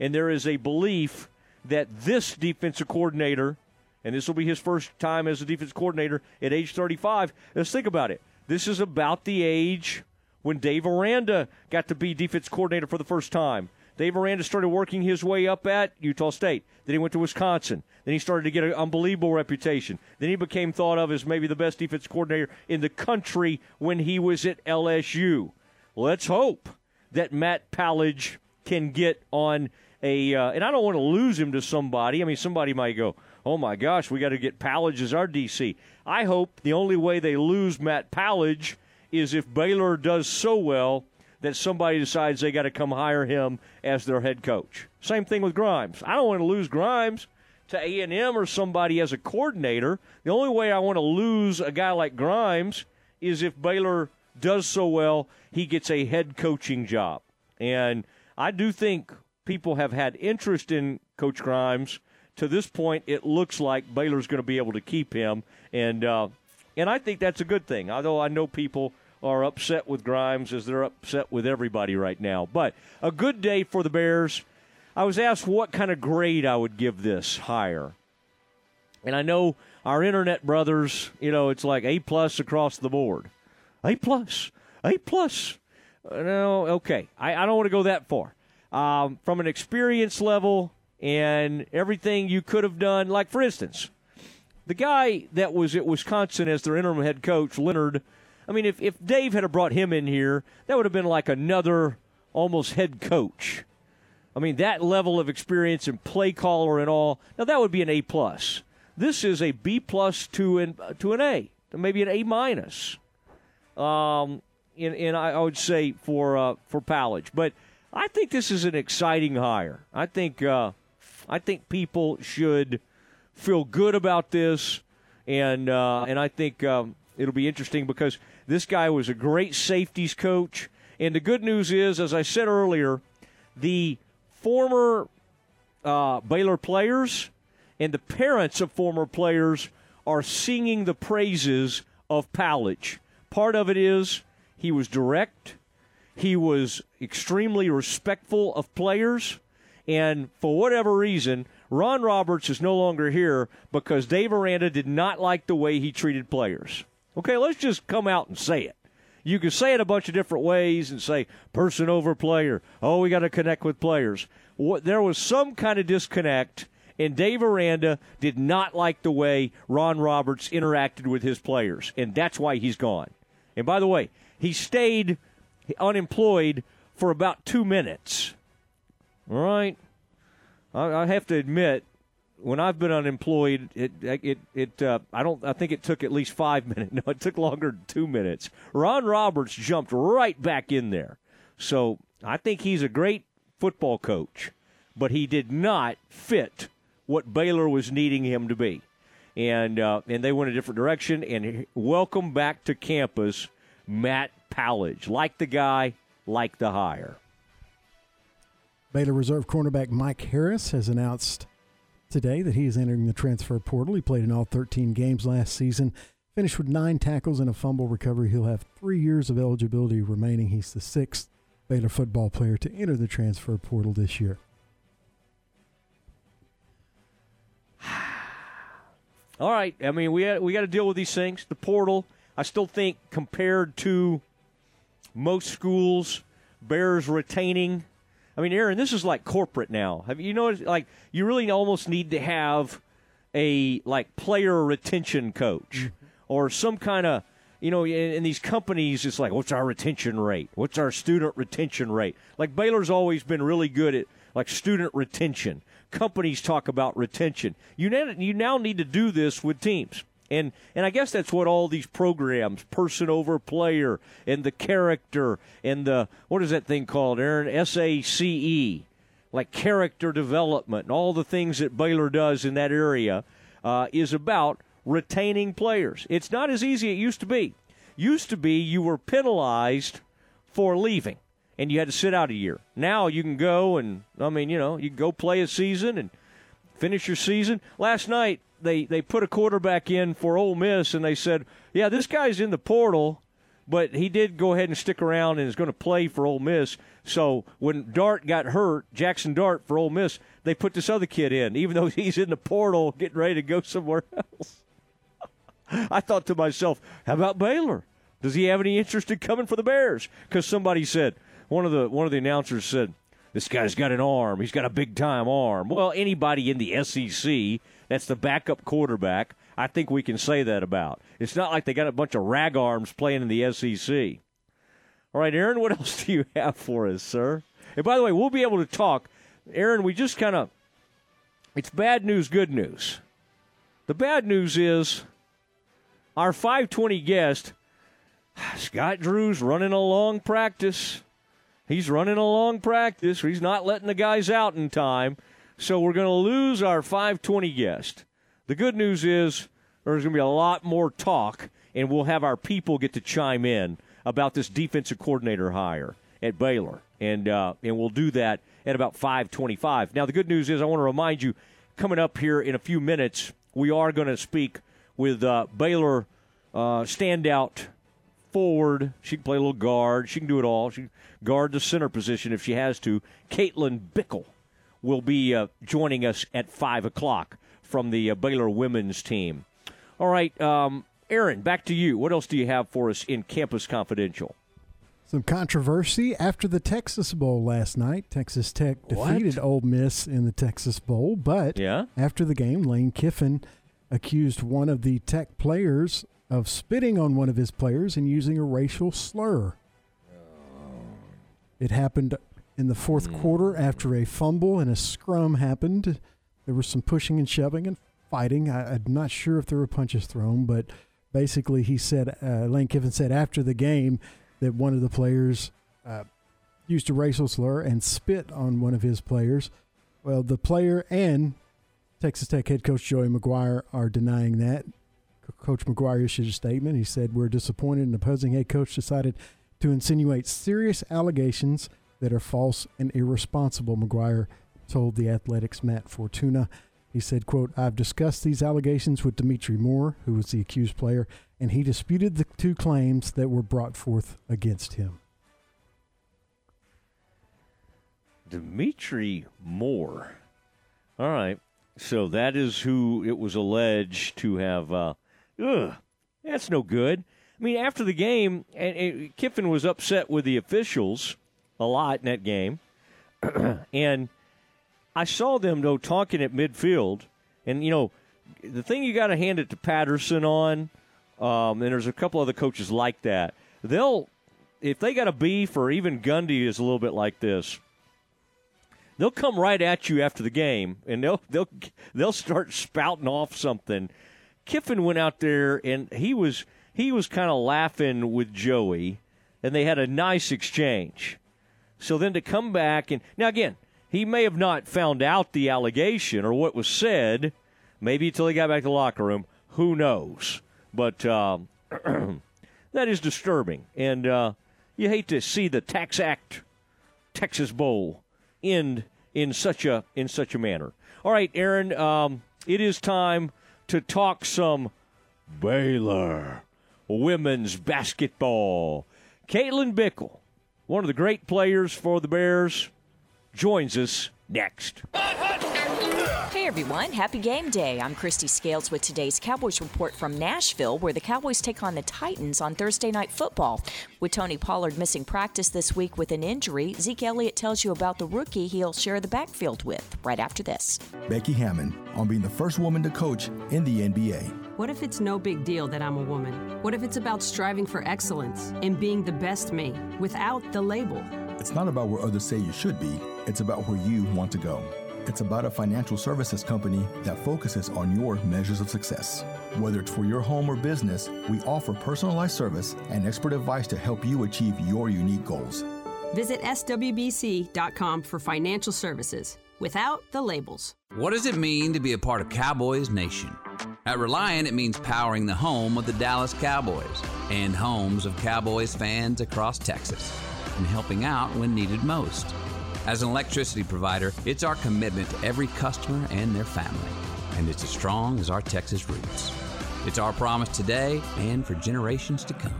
And there is a belief that this defensive coordinator and this will be his first time as a defense coordinator at age 35. Let's think about it. This is about the age when Dave Aranda got to be defense coordinator for the first time. Dave Aranda started working his way up at Utah State. Then he went to Wisconsin. Then he started to get an unbelievable reputation. Then he became thought of as maybe the best defense coordinator in the country when he was at LSU. Let's hope that Matt Powledge can get on a, uh, and I don't want to lose him to somebody. I mean, somebody might go, oh my gosh, we got to get Powledge as our DC. I hope the only way they lose Matt Powledge is if Baylor does so well that somebody decides they got to come hire him as their head coach. Same thing with Grimes. I don't want to lose Grimes to A&M or somebody as a coordinator. The only way I want to lose a guy like Grimes is if Baylor does so well, he gets a head coaching job. And I do think people have had interest in Coach Grimes to this point, it looks like Baylor's going to be able to keep him, and uh, and I think that's a good thing. Although I know people are upset with Grimes as they're upset with everybody right now, but a good day for the Bears. I was asked what kind of grade I would give this hire, and I know our internet brothers. You know, it's like A plus across the board, A plus, A plus. Uh, no, okay, I, I don't want to go that far. Um, from an experience level, and everything you could have done. Like, for instance, the guy that was at Wisconsin as their interim head coach, Leonard. I mean, if, if Dave had brought him in here, that would have been like another almost head coach. I mean, that level of experience and play caller and all. Now that would be an A plus. This is a B plus to an to an A, maybe an A minus. Um, and, and I, would say for uh, for Powledge, but I think this is an exciting hire. I think uh, I think people should feel good about this, and uh, and I think um, it'll be interesting because this guy was a great safeties coach. And the good news is, as I said earlier, the former uh, Baylor players and the parents of former players are singing the praises of Powledge. Part of it is he was direct, he was extremely respectful of players, and for whatever reason, Ron Roberts is no longer here because Dave Aranda did not like the way he treated players. Okay, let's just come out and say it. You can say it a bunch of different ways and say person over player. Oh, we got to connect with players. What, there was some kind of disconnect, and Dave Aranda did not like the way Ron Roberts interacted with his players, and that's why he's gone. And by the way, he stayed unemployed for about two minutes. Right. I, I have to admit, when I've been unemployed, it it it uh, I don't I think it took at least five minutes. No, it took longer than two minutes. Ron Roberts jumped right back in there, so I think he's a great football coach, but he did not fit what Baylor was needing him to be, and uh, and they went a different direction. And welcome back to campus, Matt Powledge. Like the guy, like the hire. Baylor Reserve cornerback Mike Harris has announced today that he is entering the transfer portal. He played in all 13 games last season, finished with nine tackles and a fumble recovery. He'll have three years of eligibility remaining. He's the sixth Baylor football player to enter the transfer portal this year. All right. I mean, we we got to deal with these things. The portal. I still think compared to most schools, Bears retaining. I mean, Aaron, this is like corporate now. Have you noticed? Like, you really almost need to have a like player retention coach mm-hmm. or some kind of you know, in, in, these companies, it's like, what's our retention rate? What's our student retention rate? Like Baylor's always been really good at like student retention. Companies talk about retention. You now, you now need to do this with teams. And and I guess that's what all these programs, person over player, and the character, and the what is that thing called, Aaron? S A C E, like character development, and all the things that Baylor does in that area uh, is about retaining players. It's not as easy as it used to be. Used to be you were penalized for leaving and you had to sit out a year. Now you can go and I mean, you know, you can go play a season and finish your season. Last night they they put a quarterback in for Ole Miss and they said, "Yeah, this guy's in the portal, but he did go ahead and stick around and is going to play for Ole Miss." So when Dart got hurt, Jackson Dart for Ole Miss, they put this other kid in, even though he's in the portal getting ready to go somewhere else. I thought to myself, how about Baylor? Does he have any interest in coming for the Bears? Because somebody said one of the one of the announcers said this guy's got an arm. He's got a big time arm. Well, anybody in the SEC that's the backup quarterback, I think we can say that about. It's not like they got a bunch of rag arms playing in the SEC. All right, Aaron, what else do you have for us, sir? And by the way, we'll be able to talk. Aaron, we just kind of. It's bad news, good news. The bad news is our 520 guest, Scott Drew's running a long practice. He's running a long practice. He's not letting the guys out in time. So we're going to lose our 520 guest. The good news is there's going to be a lot more talk, and we'll have our people get to chime in about this defensive coordinator hire at Baylor. And, uh, and we'll do that at about 525. Now, the good news is I want to remind you, coming up here in a few minutes, we are going to speak with uh, Baylor uh, standout forward. She can play a little guard. She can do it all. She can guard the center position if she has to. Caitlin Bickle will be uh, joining us at 5 o'clock from the uh, Baylor women's team. All right, um, Aaron, back to you. What else do you have for us in Campus Confidential? Some controversy after the Texas Bowl last night. Texas Tech defeated what? Ole Miss in the Texas Bowl, but yeah? after the game, Lane Kiffin accused one of the Tech players of spitting on one of his players and using a racial slur. It happened in the fourth mm. quarter after a fumble and a scrum happened. There was some pushing and shoving and fighting. I, am not sure if there were punches thrown, but basically, he said, uh, Lane Kiffin said after the game that one of the players uh, used a racial slur and spit on one of his players. Well, the player and Texas Tech head coach Joey McGuire are denying that. Coach McGuire issued a statement. He said, We're disappointed an opposing head coach decided to insinuate serious allegations that are false and irresponsible, McGuire told the Athletic's Matt Fortuna. He said, quote, I've discussed these allegations with Dimitri Moore, who was the accused player, and he disputed the two claims that were brought forth against him. Dimitri Moore. All right. So that is who it was alleged to have. Uh, ugh, that's no good. I mean, after the game, and, and Kiffin was upset with the officials a lot in that game. and I saw them, though, talking at midfield. And, you know, the thing you got to hand it to Patterson on, um, and there's a couple other coaches like that. they'll if they got a beef or even Gundy is a little bit like this, they'll come right at you after the game and they'll they'll they'll start spouting off something. Kiffin went out there and he was he was kind of laughing with Joey, and they had a nice exchange. So then to come back and now again, he may have not found out the allegation or what was said, maybe until he got back to the locker room. Who knows? But um, that is disturbing, and uh, you hate to see the Tax Act Texas Bowl end in such a in such a manner. All right, Aaron, um, it is time to talk some Baylor women's basketball. Caitlin Bickle, one of the great players for the Bears, joins us next. Hey everyone, happy game day. I'm Kristi Scales with today's Cowboys report from Nashville, where the Cowboys take on the Titans on Thursday Night Football. With Tony Pollard missing practice this week with an injury, Zeke Elliott tells you about the rookie he'll share the backfield with right after this. Becky Hammon on being the first woman to coach in the NBA. What if it's no big deal that I'm a woman? What if it's about striving for excellence and being the best me without the label? It's not about where others say you should be, it's about where you want to go. It's about a financial services company that focuses on your measures of success. Whether it's for your home or business, we offer personalized service and expert advice to help you achieve your unique goals. Visit swbc.com for financial services without the labels. What does it mean to be a part of Cowboys Nation? At Reliant, it means powering the home of the Dallas Cowboys and homes of Cowboys fans across Texas and helping out when needed most. As an electricity provider, it's our commitment to every customer and their family, and it's as strong as our Texas roots. It's our promise today and for generations to come.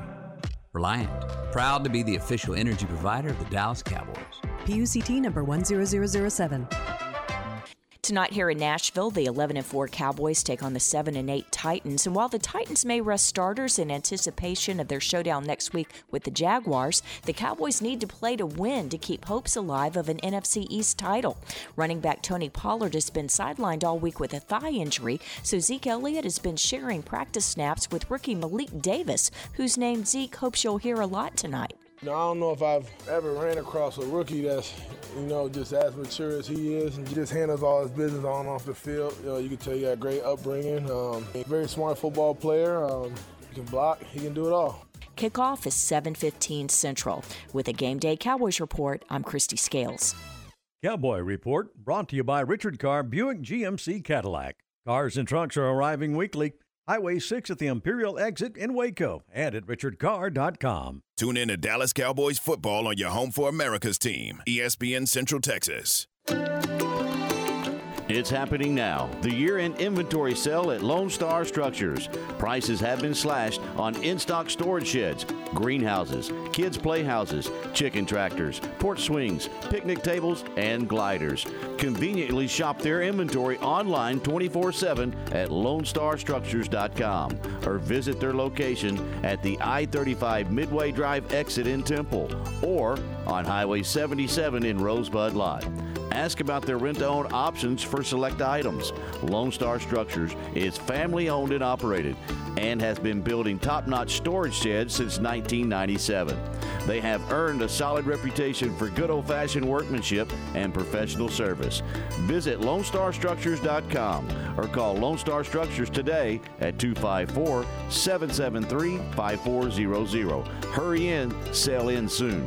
Reliant, proud to be the official energy provider of the Dallas Cowboys. PUCT number 10007. Tonight here in Nashville, the 11 and 4 Cowboys take on the 7 and 8 Titans. And while the Titans may rest starters in anticipation of their showdown next week with the Jaguars, the Cowboys need to play to win to keep hopes alive of an NFC East title. Running back Tony Pollard has been sidelined all week with a thigh injury, so Zeke Elliott has been sharing practice snaps with rookie Malik Davis, whose name Zeke hopes you'll hear a lot tonight. I don't know if I've ever ran across a rookie that's, you know, just as mature as he is and just handles all his business on and off the field. You, know, you can tell he got great upbringing. Um, very smart football player. Um, he can block. He can do it all. Kickoff is 7:15 Central. With a Game Day Cowboys report, I'm Kristi Scales. Cowboy Report brought to you by Richard Carr Buick GMC Cadillac. Cars and trucks are arriving weekly. Highway 6 at the Imperial exit in Waco and at richardcarr.com. Tune in to Dallas Cowboys football on your home for America's team, ESPN Central Texas. It's happening now. The year end inventory sale at Lone Star Structures. Prices have been slashed on in stock storage sheds, greenhouses, kids' playhouses, chicken tractors, porch swings, picnic tables, and gliders. Conveniently shop their inventory online 24 7 at LoneStarStructures.com or visit their location at the I 35 Midway Drive exit in Temple or on Highway 77 in Rosebud Lot. Ask about their rent to own options for select items. Lone Star Structures is family owned and operated and has been building top notch storage sheds since 1997. They have earned a solid reputation for good old fashioned workmanship and professional service. Visit LoneStarStructures.com or call Lone Star Structures today at 254 773 5400. Hurry in, sell in soon.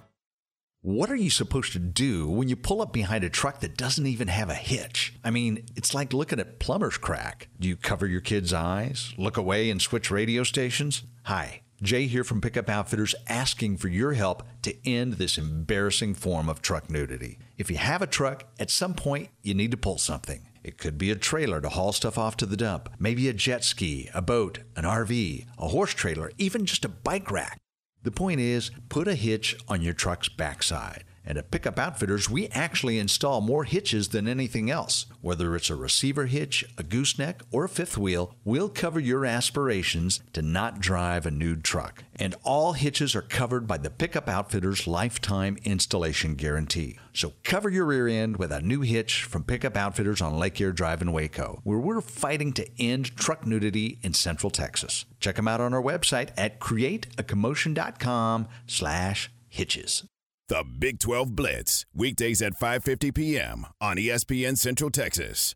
What are you supposed to do when you pull up behind a truck that doesn't even have a hitch? I mean, it's like looking at plumber's crack. Do you cover your kids' eyes, look away, and switch radio stations? Hi, Jay here from Pickup Outfitters asking for your help to end this embarrassing form of truck nudity. If you have a truck, at some point you need to pull something. It could be a trailer to haul stuff off to the dump, maybe a jet ski, a boat, an RV, a horse trailer, even just a bike rack. The point is, put a hitch on your truck's backside. And at Pickup Outfitters, we actually install more hitches than anything else. Whether it's a receiver hitch, a gooseneck, or a fifth wheel, we'll cover your aspirations to not drive a nude truck. And all hitches are covered by the Pickup Outfitters lifetime installation guarantee. So cover your rear end with a new hitch from Pickup Outfitters on Lake Erie Drive in Waco, where we're fighting to end truck nudity in Central Texas. Check them out on our website at createacommotion.com slash hitches. The Big 12 Blitz, weekdays at 5:50 p.m. on ESPN Central Texas.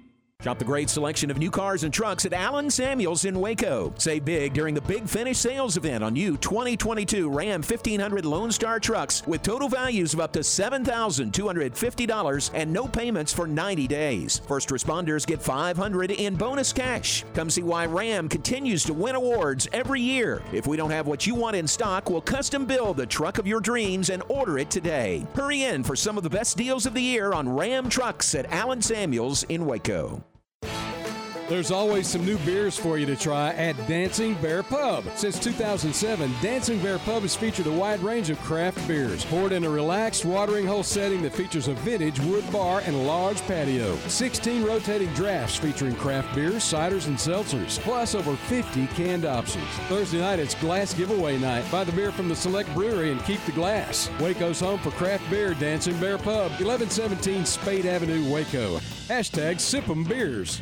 Shop the great selection of new cars and trucks at Allen Samuels in Waco. Save big during the Big Finish sales event on new 2022 Ram 1500 Lone Star trucks with total values of up to $7,250 and no payments for 90 days. First responders get 500 in bonus cash. Come see why Ram continues to win awards every year. If we don't have what you want in stock, we'll custom build the truck of your dreams and order it today. Hurry in for some of the best deals of the year on Ram trucks at Allen Samuels in Waco. There's always some new beers for you to try at Dancing Bear Pub. Since 2007, Dancing Bear Pub has featured a wide range of craft beers, poured in a relaxed watering hole setting that features a vintage wood bar and large patio. 16 rotating drafts featuring craft beers, ciders, and seltzers, plus over 50 canned options. Thursday night, it's glass giveaway night. Buy the beer from the Select Brewery and keep the glass. Waco's home for craft beer, Dancing Bear Pub, 1117 Spade Avenue, Waco. Hashtag Sip'em Beers.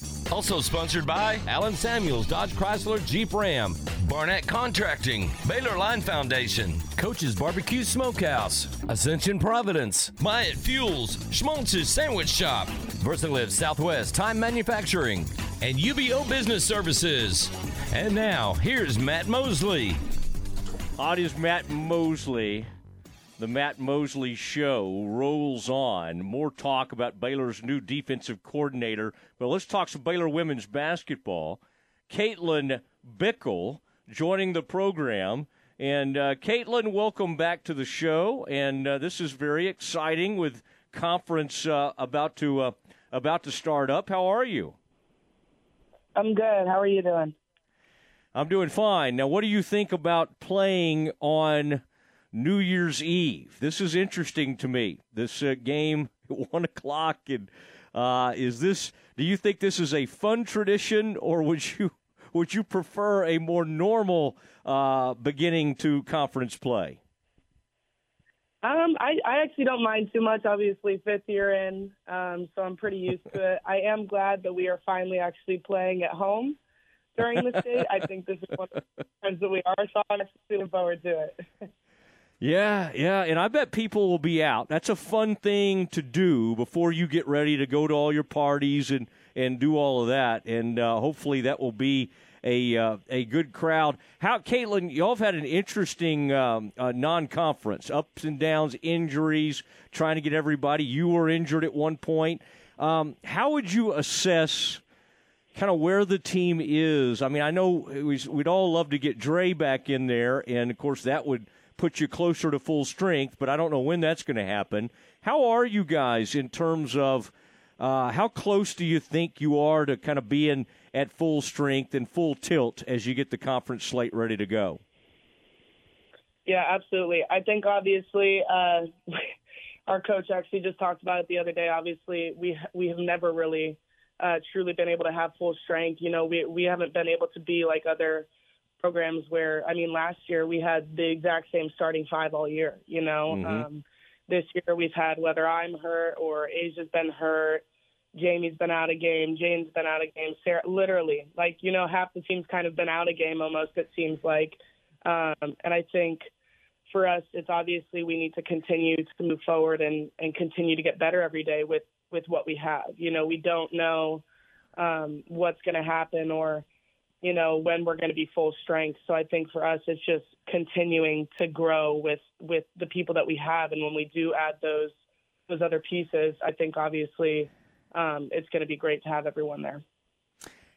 Also sponsored by Allen Samuels Dodge Chrysler Jeep Ram, Barnett Contracting, Baylor Line Foundation, Coach's Barbecue Smokehouse, Ascension Providence, Myatt Fuels, Schmaltz's Sandwich Shop, VersaLive Southwest Time Manufacturing, and UBO Business Services. And now, here's Matt Mosley. Is Matt Mosley. The Matt Mosley Show rolls on. More talk about Baylor's new defensive coordinator. But let's talk some Baylor women's basketball. Caitlin Bickle joining the program. And uh, Caitlin, welcome back to the show. And uh, this is very exciting with conference uh, about to uh, about to start up. How are you? I'm good. How are you doing? I'm doing fine. Now, what do you think about playing on New Year's Eve? This is interesting to me. This uh, game at one o'clock, and uh, is this? Do you think this is a fun tradition, or would you would you prefer a more normal uh, beginning to conference play? Um, I, I actually don't mind too much. Obviously, fifth year in, um, so I'm pretty used to it. I am glad that we are finally actually playing at home during the state. I think this is one of the times that we are, so I'm actually looking forward to it. Yeah, yeah, and I bet people will be out. That's a fun thing to do before you get ready to go to all your parties and and do all of that. And uh, hopefully that will be a uh, a good crowd. How, Caitlin, y'all have had an interesting um, uh, non-conference, ups and downs, injuries, trying to get everybody. You were injured at one point. Um, how would you assess? Kind of where the team is. I mean, I know we'd all love to get Dre back in there, and of course that would put you closer to full strength, but I don't know when that's going to happen. How are you guys in terms of uh, how close do you think you are to kind of being at full strength and full tilt as you get the conference slate ready to go? Yeah, absolutely. I think obviously uh, our coach actually just talked about it the other day. Obviously, we we have never really uh, truly been able to have full strength. You know, we we haven't been able to be like other programs where I mean last year we had the exact same starting five all year. You know, Mhm. um, this year we've had whether I'm hurt or Aijha's been hurt, Jamie's been out of game, Jane's been out of game, Sarah literally like you know half the team's kind of been out of game almost. It seems like, um, and I think for us it's obviously we need to continue to move forward and and continue to get better every day with with what we have. You know, we don't know um, what's going to happen or you know when we're going to be full strength so i think for us it's just continuing to grow with with the people that we have and when we do add those those other pieces i think obviously um, it's going to be great to have everyone there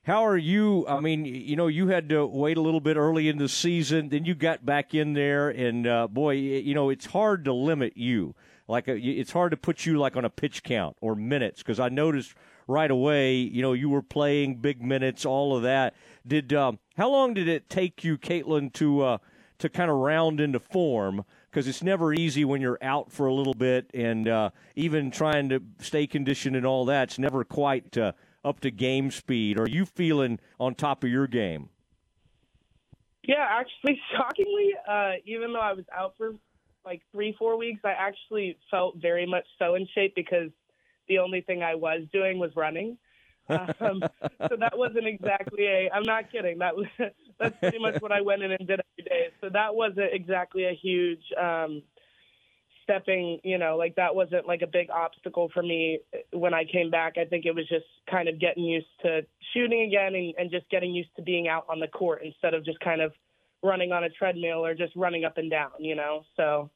How are you? I mean, you know, you had to wait a little bit early in the season, then you got back in there, and uh, boy, you know, it's hard to limit you. Like, a, it's hard to put you like on a pitch count or minutes because I noticed right away, you know, you were playing big minutes, all of that. Did um, how long did it take you, Caitlin, to uh, to kind of round into form? Because it's never easy when you're out for a little bit, and uh, even trying to stay conditioned and all that, it's never quite. Uh, up to game speed? Are you feeling on top of your game? yeah actually shockingly uh, even though i was out for like three four weeks i actually felt very much so in shape because the only thing i was doing was running um, so that wasn't exactly a. I'm not kidding. That was that's pretty much what I went in and did every day. So that wasn't exactly a huge um, stepping. You know, like that wasn't like a big obstacle for me when I came back. I think it was just kind of getting used to shooting again and, and just getting used to being out on the court instead of just kind of running on a treadmill or just running up and down. You know, so.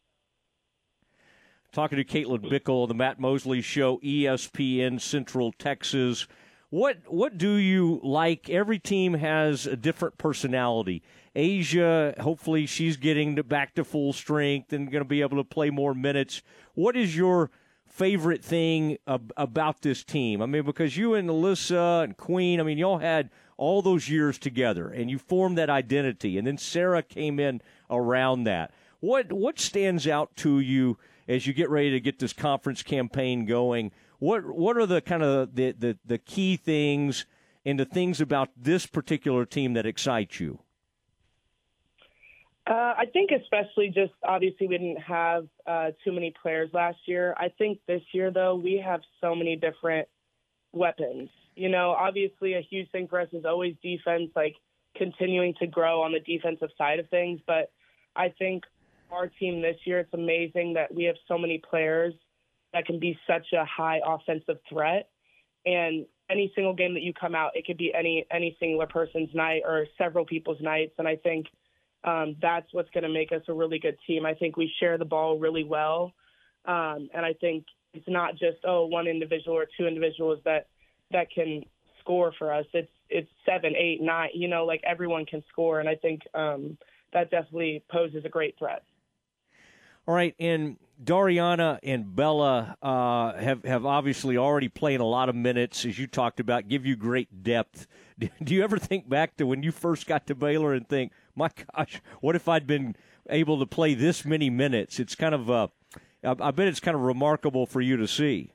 Talking to Caitlin Bickle, the Matt Mosley Show, ESPN Central Texas. What what do you like? Every team has a different personality. Aijha, hopefully, she's getting back to full strength and going to be able to play more minutes. What is your favorite thing ab- about this team? I mean, because you and Alyssa and Queen, I mean, y'all had all those years together and you formed that identity, and then Sarah came in around that. What what stands out to you as you get ready to get this conference campaign going? What what are the kind of the, the, the key things and the things about this particular team that excite you? Uh, I think especially just obviously we didn't have uh, too many players last year. I think this year though we have so many different weapons. You know, obviously a huge thing for us is always defense, like continuing to grow on the defensive side of things. But I think our team this year, it's amazing that we have so many players that can be such a high offensive threat. And any single game that you come out, it could be any any singular person's night or several people's nights. And I think um, that's what's going to make us a really good team. I think we share the ball really well, um, and I think it's not just oh one individual or two individuals that that can score for us. It's it's seven, eight, nine. You know, like everyone can score, and I think um, that definitely poses a great threat. All right, and Darianna and Bella uh, have have obviously already played a lot of minutes, as you talked about, give you great depth. Do you ever think back to when you first got to Baylor and think, my gosh, what if I'd been able to play this many minutes? It's kind of, uh, I, I bet it's kind of remarkable for you to see.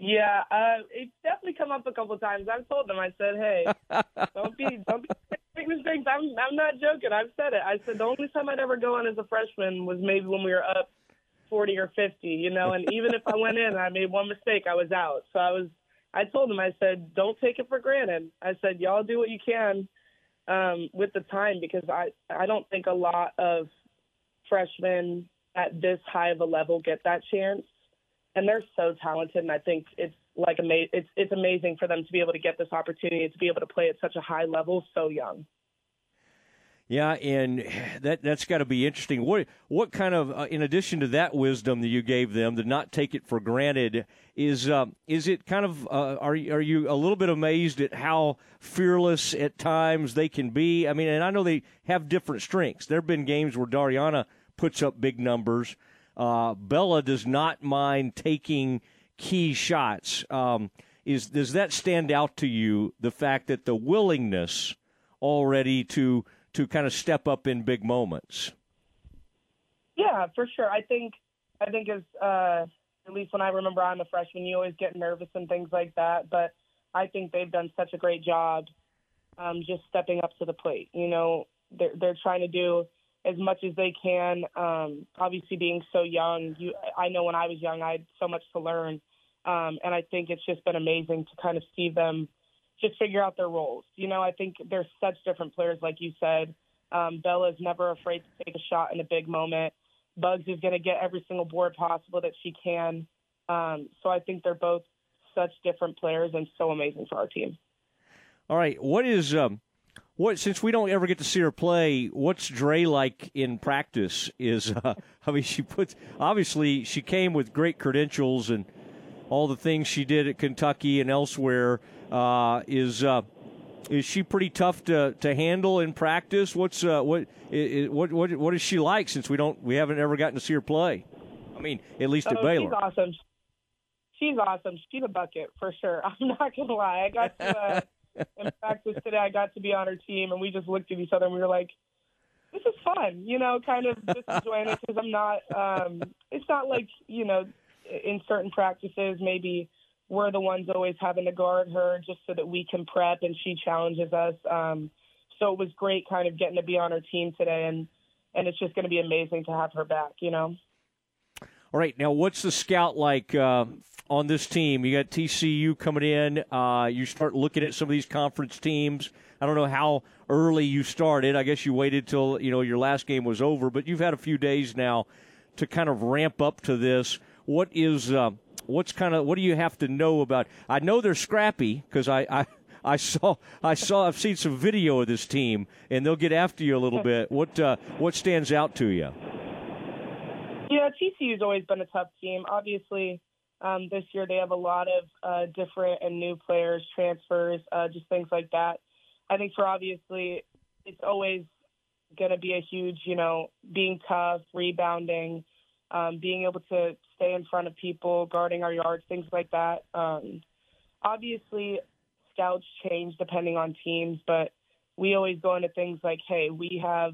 Yeah, uh, it's definitely come up a couple times. I've told them. I said, "Hey, don't be, don't be making mistakes." I'm, I'm not joking. I've said it. I said the only time I'd ever go on as a freshman was maybe when we were up forty or fifty, you know. And even if I went in, I made one mistake, I was out. So I was. I told them. I said, "Don't take it for granted." I said, "Y'all do what you can um, with the time because I, I don't think a lot of freshmen at this high of a level get that chance." and they're so talented. And I think it's like ama- it's it's amazing for them to be able to get this opportunity to be able to play at such a high level so young. Yeah, and that that's got to be interesting. What what kind of, uh, in addition to that wisdom that you gave them to not take it for granted, is um, is it kind of uh, are are you a little bit amazed at how fearless at times they can be? I mean, and I know they have different strengths. There have been games where Darianna puts up big numbers. Uh, Bella does not mind taking key shots. Um, is does that stand out to you? The fact that the willingness already to to kind of step up in big moments. Yeah, for sure. I think I think as uh, at least when I remember I'm a freshman, you always get nervous and things like that. But I think they've done such a great job um, just stepping up to the plate. You know, they're they're trying to do as much as they can. Um, obviously, being so young, you I know when I was young, I had so much to learn, um, and I think it's just been amazing to kind of see them just figure out their roles. You know, I think they're such different players, like you said. Um, Bella's never afraid to take a shot in a big moment. Bugs is going to get every single board possible that she can. Um, so I think they're both such different players and so amazing for our team. All right, what is um, what since we don't ever get to see her play? What's Dre like in practice? Is uh, I mean, she puts obviously she came with great credentials and all the things she did at Kentucky and elsewhere. Uh, is uh, is she pretty tough to, to handle in practice? What's uh, what, is, what what what is she like? Since we don't we haven't ever gotten to see her play. I mean, at least at oh, Baylor. She's awesome. She's awesome. She's a bucket for sure. I'm not gonna lie. I got to uh, in practice today. I got to be on her team, and we just looked at each other and we were like, "This is fun," you know, kind of just enjoying it because I'm not. Um, it's not like you know, in certain practices maybe we're the ones always having to guard her just so that we can prep and she challenges us. Um, so it was great kind of getting to be on her team today and and it's just going to be amazing to have her back, you know. All right, now what's the scout like uh, on this team? You got TCU coming in. Uh, you start looking at some of these conference teams. I don't know how early you started. I guess you waited till you know your last game was over, but you've had a few days now to kind of ramp up to this. What is uh, what's kind of what do you have to know about? I know they're scrappy because I, I I saw I saw I've seen some video of this team and they'll get after you a little bit. What uh, what stands out to you? You Yeah, TCU's always been a tough team. Obviously, um, this year they have a lot of uh, different and new players, transfers, uh, just things like that. I think for obviously it's always going to be a huge, you know, being tough, rebounding, um, being able to stay in front of people, guarding our yards, things like that. Um, obviously, scouts change depending on teams, but we always go into things like, hey, we have,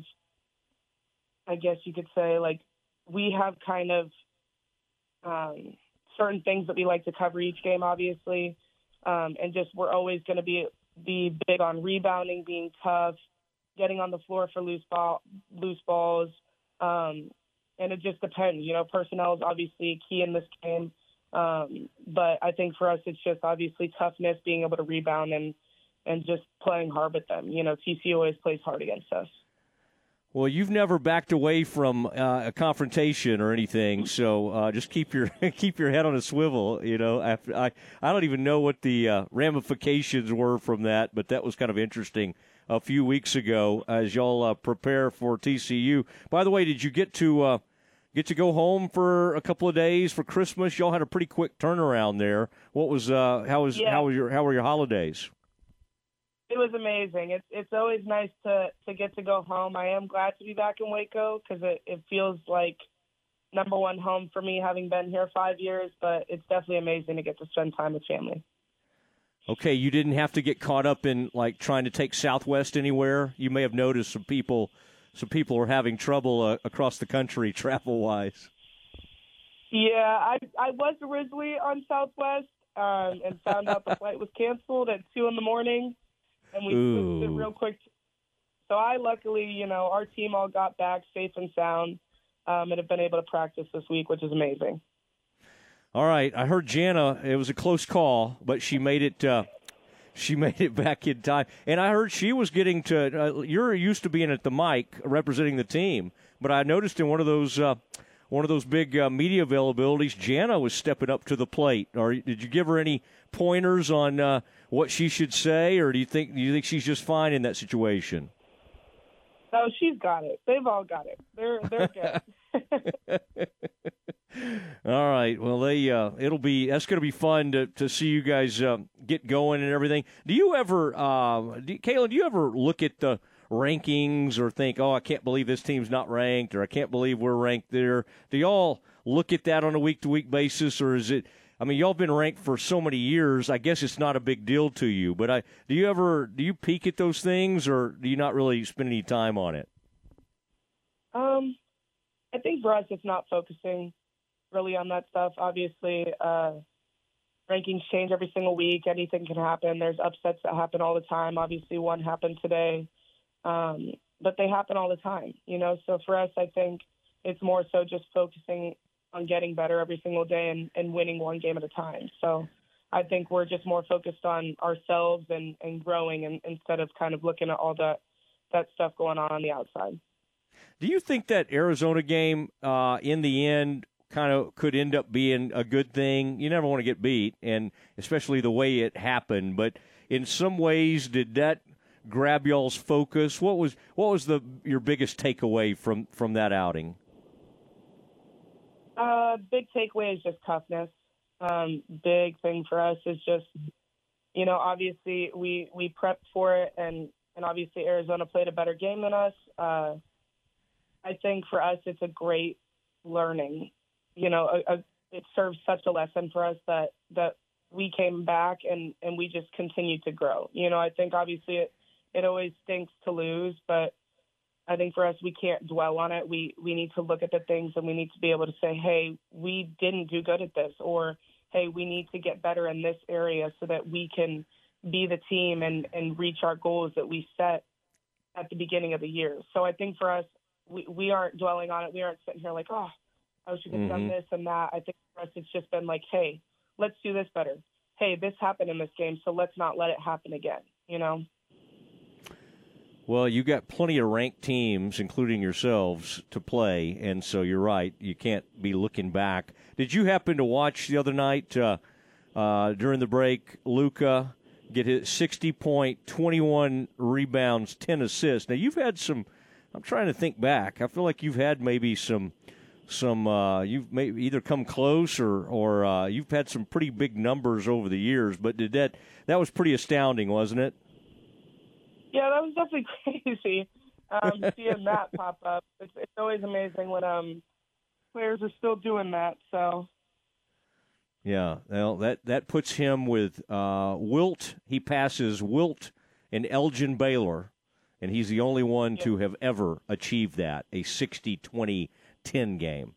I guess you could say, like, we have kind of um, certain things that we like to cover each game, obviously, um, and just we're always going to be be big on rebounding, being tough, getting on the floor for loose ball, loose balls, um, and it just depends. You know, personnel is obviously key in this game, um, but I think for us it's just obviously toughness, being able to rebound and and just playing hard with them. You know, TCU always plays hard against us. Well, you've never backed away from uh, a confrontation or anything, so uh, just keep your keep your head on a swivel. You know, I I don't even know what the uh, ramifications were from that, but that was kind of interesting a few weeks ago as y'all uh, prepare for TCU. By the way, did you get to uh, get to go home for a couple of days for Christmas? Y'all had a pretty quick turnaround there. What was uh, how was Yeah. how was your how were your holidays? It was amazing. It's it's always nice to to get to go home. I am glad to be back in Waco because it it feels like number one home for me, having been here five years. But it's definitely amazing to get to spend time with family. Okay, you didn't have to get caught up in like trying to take Southwest anywhere. You may have noticed some people, some people are having trouble uh, across the country travel wise. Yeah, I I was originally on Southwest um, and found out the flight was canceled at two in the morning, and we switched it real quick. So I luckily, you know, our team all got back safe and sound, um, and have been able to practice this week, which is amazing. All right, I heard Jana. It was a close call, but she made it. Uh, she made it back in time, and I heard she was getting to. Uh, you're used to being at the mic representing the team, but I noticed in one of those. Uh, one of those big uh, media availabilities, Jana was stepping up to the plate. Or did you give her any pointers on uh, what she should say, or do you think do you think she's just fine in that situation? No, she's got it. They've all got it. They're they're good. All right. Well, they uh, it'll be that's going to be fun to, to see you guys uh, get going and everything. Do you ever, uh, do? Do you ever look at the rankings or think, oh, I can't believe this team's not ranked, or I can't believe we're ranked there? Do y'all look at that on a week to week basis, or is it? I mean, y'all been ranked for so many years. I guess it's not a big deal to you. But I, do you ever do you peek at those things, or do you not really spend any time on it? Um, I think for us, it's not focusing really on that stuff. Obviously, uh, rankings change every single week. Anything can happen. There's upsets that happen all the time. Obviously, one happened today, um, but they happen all the time. You know, so for us, I think it's more so just focusing on getting better every single day and, and winning one game at a time. So I think we're just more focused on ourselves and, and growing and, instead of kind of looking at all that that stuff going on on the outside. Do you think that Arizona game uh, in the end kind of could end up being a good thing? You never want to get beat, and especially the way it happened. But in some ways, did that grab y'all's focus? What was what was the your biggest takeaway from from that outing? Uh, big takeaway is just toughness. Um, big thing for us is just, you know, obviously we we prepped for it, and and obviously Arizona played a better game than us. Uh, I think for us it's a great learning. You know, a, a, it serves such a lesson for us that that we came back and and we just continued to grow. You know, I think obviously it it always stinks to lose, but I think for us, we can't dwell on it. We we need to look at the things and we need to be able to say, hey, we didn't do good at this, or hey, we need to get better in this area so that we can be the team and and reach our goals that we set at the beginning of the year. So I think for us, we we aren't dwelling on it. We aren't sitting here like, oh, I wish we could have Mm-hmm. done this and that. I think for us, it's just been like, hey, let's do this better. Hey, this happened in this game, so let's not let it happen again. You know. Well, you got plenty of ranked teams, including yourselves, to play, and so you're right. You can't be looking back. Did you happen to watch the other night uh, uh, during the break? Luka get his 60 point, 21 rebounds, 10 assists. Now you've had some. I'm trying to think back. I feel like you've had maybe some some uh, you've maybe either come close or or uh, you've had some pretty big numbers over the years. But did that that was pretty astounding, wasn't it? Yeah, that was definitely crazy. Um, seeing that pop up, it's, it's always amazing when um players are still doing that. So Yeah, well, that that puts him with uh, Wilt. He passes Wilt and Elgin Baylor, and he's the only one to have ever achieved that a 60-20-10 game.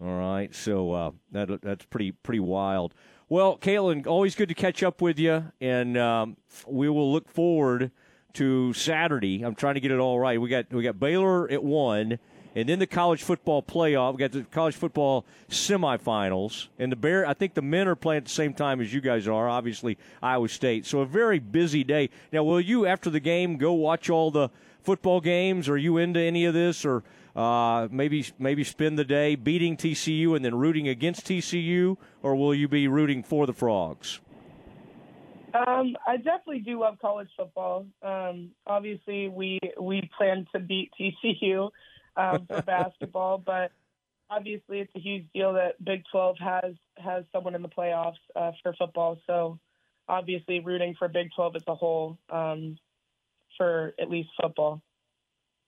All right, so uh, that that's pretty pretty wild. Well, Caitlin, always good to catch up with you, and um, we will look forward to Saturday. I'm trying to get it all right. We got we got Baylor at one, and then the college football playoff. We got the college football semifinals, and the Bear. I think the men are playing at the same time as you guys are. Obviously, Iowa State. So a very busy day. Now, will you after the game go watch all the football games? Are you into any of this, or uh, maybe maybe spend the day beating TCU and then rooting against TCU, or will you be rooting for the Frogs? um, I definitely do love college football. Um, obviously, we we plan to beat TCU um, for basketball, but obviously it's a huge deal that Big 12 has has someone in the playoffs uh, for football. So obviously, rooting for Big 12 as a whole um, for at least football.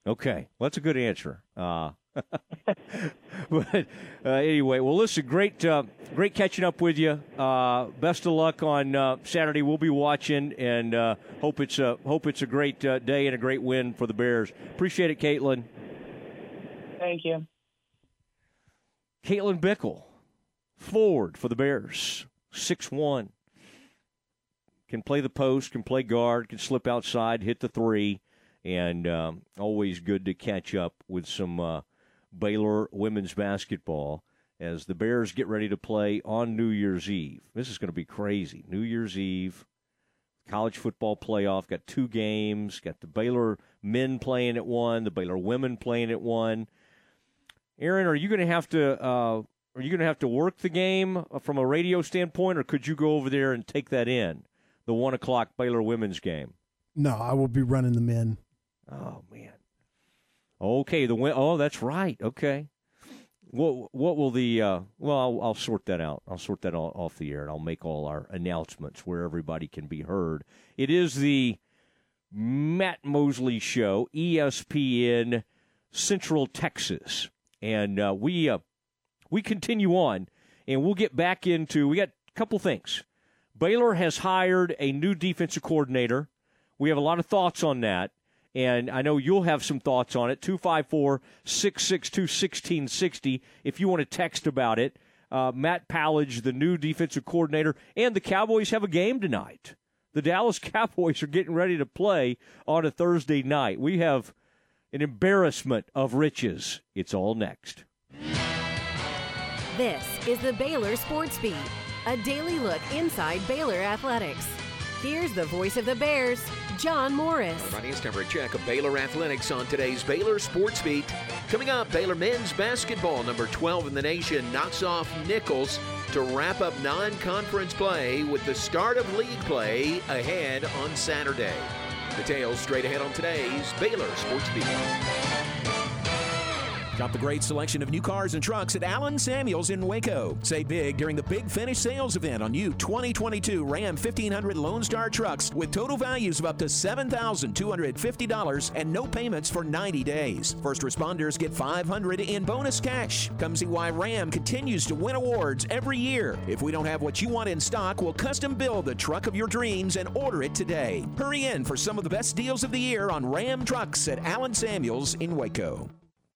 Okay, well, that's a good answer. Uh, but uh, anyway, well, listen, great, uh, great catching up with you. Uh, best of luck on uh, Saturday. We'll be watching, and uh, hope it's a hope it's a great uh, day and a great win for the Bears. Appreciate it, Caitlin. Thank you. Caitlin Bickle, forward for the Bears, six one. Can play the post, can play guard, can slip outside, hit the three, and um, always good to catch up with some uh, Baylor women's basketball as the Bears get ready to play on New Year's Eve. This is going to be crazy. New Year's Eve, college football playoff, got two games, got the Baylor men playing at one, the Baylor women playing at one. Aaron, are you going to have to uh, are you going to have to work the game from a radio standpoint, or could you go over there and take that in the one o'clock Baylor women's game? No, I will be running the men. Oh man. Okay, the win. Oh, that's right. Okay. What what will the? Uh, well, I'll, I'll sort that out. I'll sort that all, off the air, and I'll make all our announcements where everybody can be heard. It is the Matt Mosley Show, ESPN Central Texas, and uh, we uh, we continue on, and we'll get back into. We got a couple things. Baylor has hired a new defensive coordinator. We have a lot of thoughts on that, and I know you'll have some thoughts on it. 254 662 1660 if you want to text about it. uh, Matt Powledge, the new defensive coordinator, and the Cowboys have a game tonight. The Dallas Cowboys are getting ready to play on a Thursday night. We have an embarrassment of riches. It's all next. This is the Baylor Sports Beat, a daily look inside Baylor athletics. Here's the voice of the Bears, John Morris. All right, it's time for a check of Baylor athletics on today's Baylor Sports Beat. Coming up, Baylor men's basketball, number 12 in the nation, knocks off Nicholls to wrap up non conference play with the start of league play ahead on Saturday. Details straight ahead on today's Baylor Sports Beat. Shop the great selection of new cars and trucks at Allen Samuels in Waco. Say big during the Big Finish sales event on new 2022 Ram 1500 Lone Star trucks with total values of up to $7,250 and no payments for 90 days. First responders get 500 in bonus cash. Come see why Ram continues to win awards every year. If we don't have what you want in stock, we'll custom build the truck of your dreams and order it today. Hurry in for some of the best deals of the year on Ram trucks at Allen Samuels in Waco.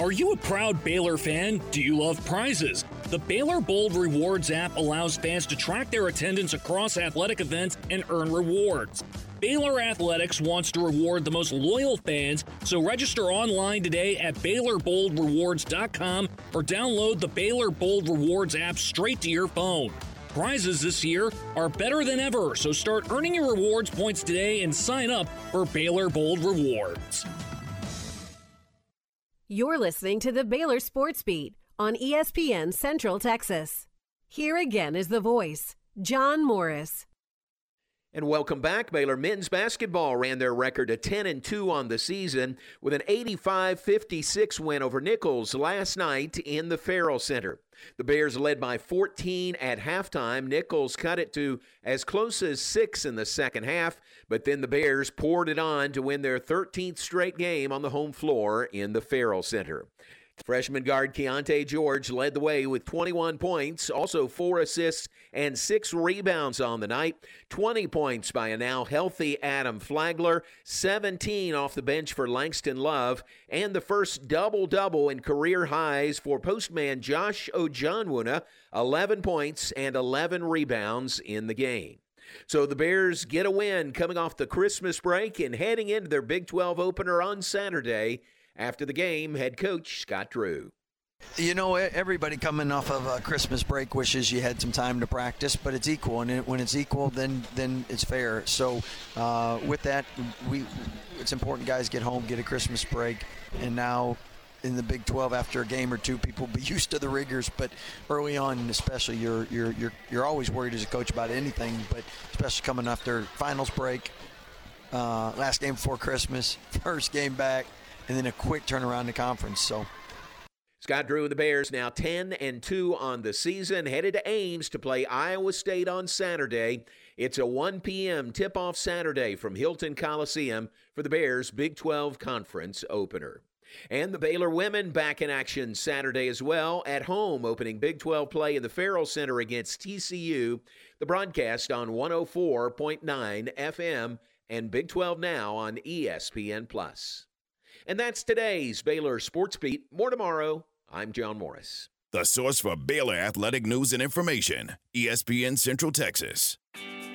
Are you a proud Baylor fan? Do you love prizes? The Baylor Bold Rewards app allows fans to track their attendance across athletic events and earn rewards. Baylor Athletics wants to reward the most loyal fans, so register online today at BaylorBoldRewards.com or download the Baylor Bold Rewards app straight to your phone. Prizes this year are better than ever, so start earning your rewards points today and sign up for Baylor Bold Rewards. You're listening to the Baylor Sports Beat on ESPN Central Texas. Here again is the voice, John Morris. And welcome back. Baylor men's basketball ran their record to 10 and 2 on the season with an 85-56 win over Nicholls last night in the Ferrell Center. The Bears led by 14 at halftime. Nicholls cut it to as close as 6 in the second half, but then the Bears poured it on to win their 13th straight game on the home floor in the Ferrell Center. Freshman guard Keyonte George led the way with 21 points, also four assists and six rebounds on the night. 20 points by a now healthy Adam Flagler, 17 off the bench for Langston Love, and the first double double in career highs for postman Josh Ojianwuna, 11 points and 11 rebounds in the game. So the Bears get a win coming off the Christmas break and heading into their Big 12 opener on Saturday. After the game, head coach Scott Drew. You know, everybody coming off of a Christmas break wishes you had some time to practice, but it's equal, and when it's equal, then then it's fair. So, uh, with that, we it's important guys get home, get a Christmas break, and now in the Big 12 after a game or two, people be used to the rigors. But early on, especially, you're you're you're you're always worried as a coach about anything, but especially coming after finals break, uh, last game before Christmas, first game back, and then a quick turnaround to conference. So. Scott Drew and the Bears now 10 and 2 on the season, headed to Ames to play Iowa State on Saturday. It's a 1 p.m. tip off Saturday from Hilton Coliseum for the Bears' Big 12 Conference opener. And the Baylor women back in action Saturday as well at home, opening Big 12 play in the Ferrell Center against TCU. The broadcast on 104.9 FM and Big 12 Now on ESPN Plus. And that's today's Baylor Sports Beat. More tomorrow. I'm John Morris. The source for Baylor athletic news and information, ESPN Central Texas.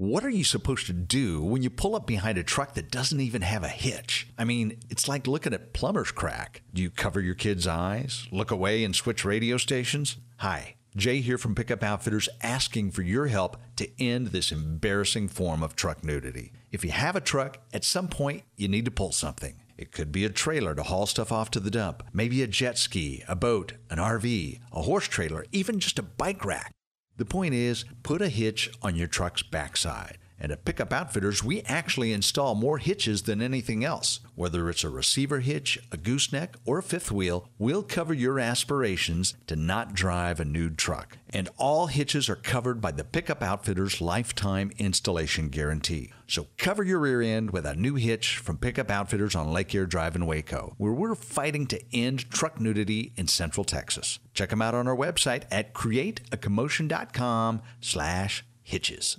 What are you supposed to do when you pull up behind a truck that doesn't even have a hitch? I mean, it's like looking at plumber's crack. Do you cover your kid's eyes, look away, and switch radio stations? Hi. Jay here from Pickup Outfitters asking for your help to end this embarrassing form of truck nudity. If you have a truck, at some point you need to pull something. It could be a trailer to haul stuff off to the dump, maybe a jet ski, a boat, an RV, a horse trailer, even just a bike rack. The point is, put a hitch on your truck's backside. And at Pickup Outfitters, we actually install more hitches than anything else. Whether it's a receiver hitch, a gooseneck, or a fifth wheel, we'll cover your aspirations to not drive a nude truck. And all hitches are covered by the Pickup Outfitters lifetime installation guarantee. So cover your rear end with a new hitch from Pickup Outfitters on Lake Air Drive in Waco, where we're fighting to end truck nudity in Central Texas. Check them out on our website at createacommotion.com slash hitches.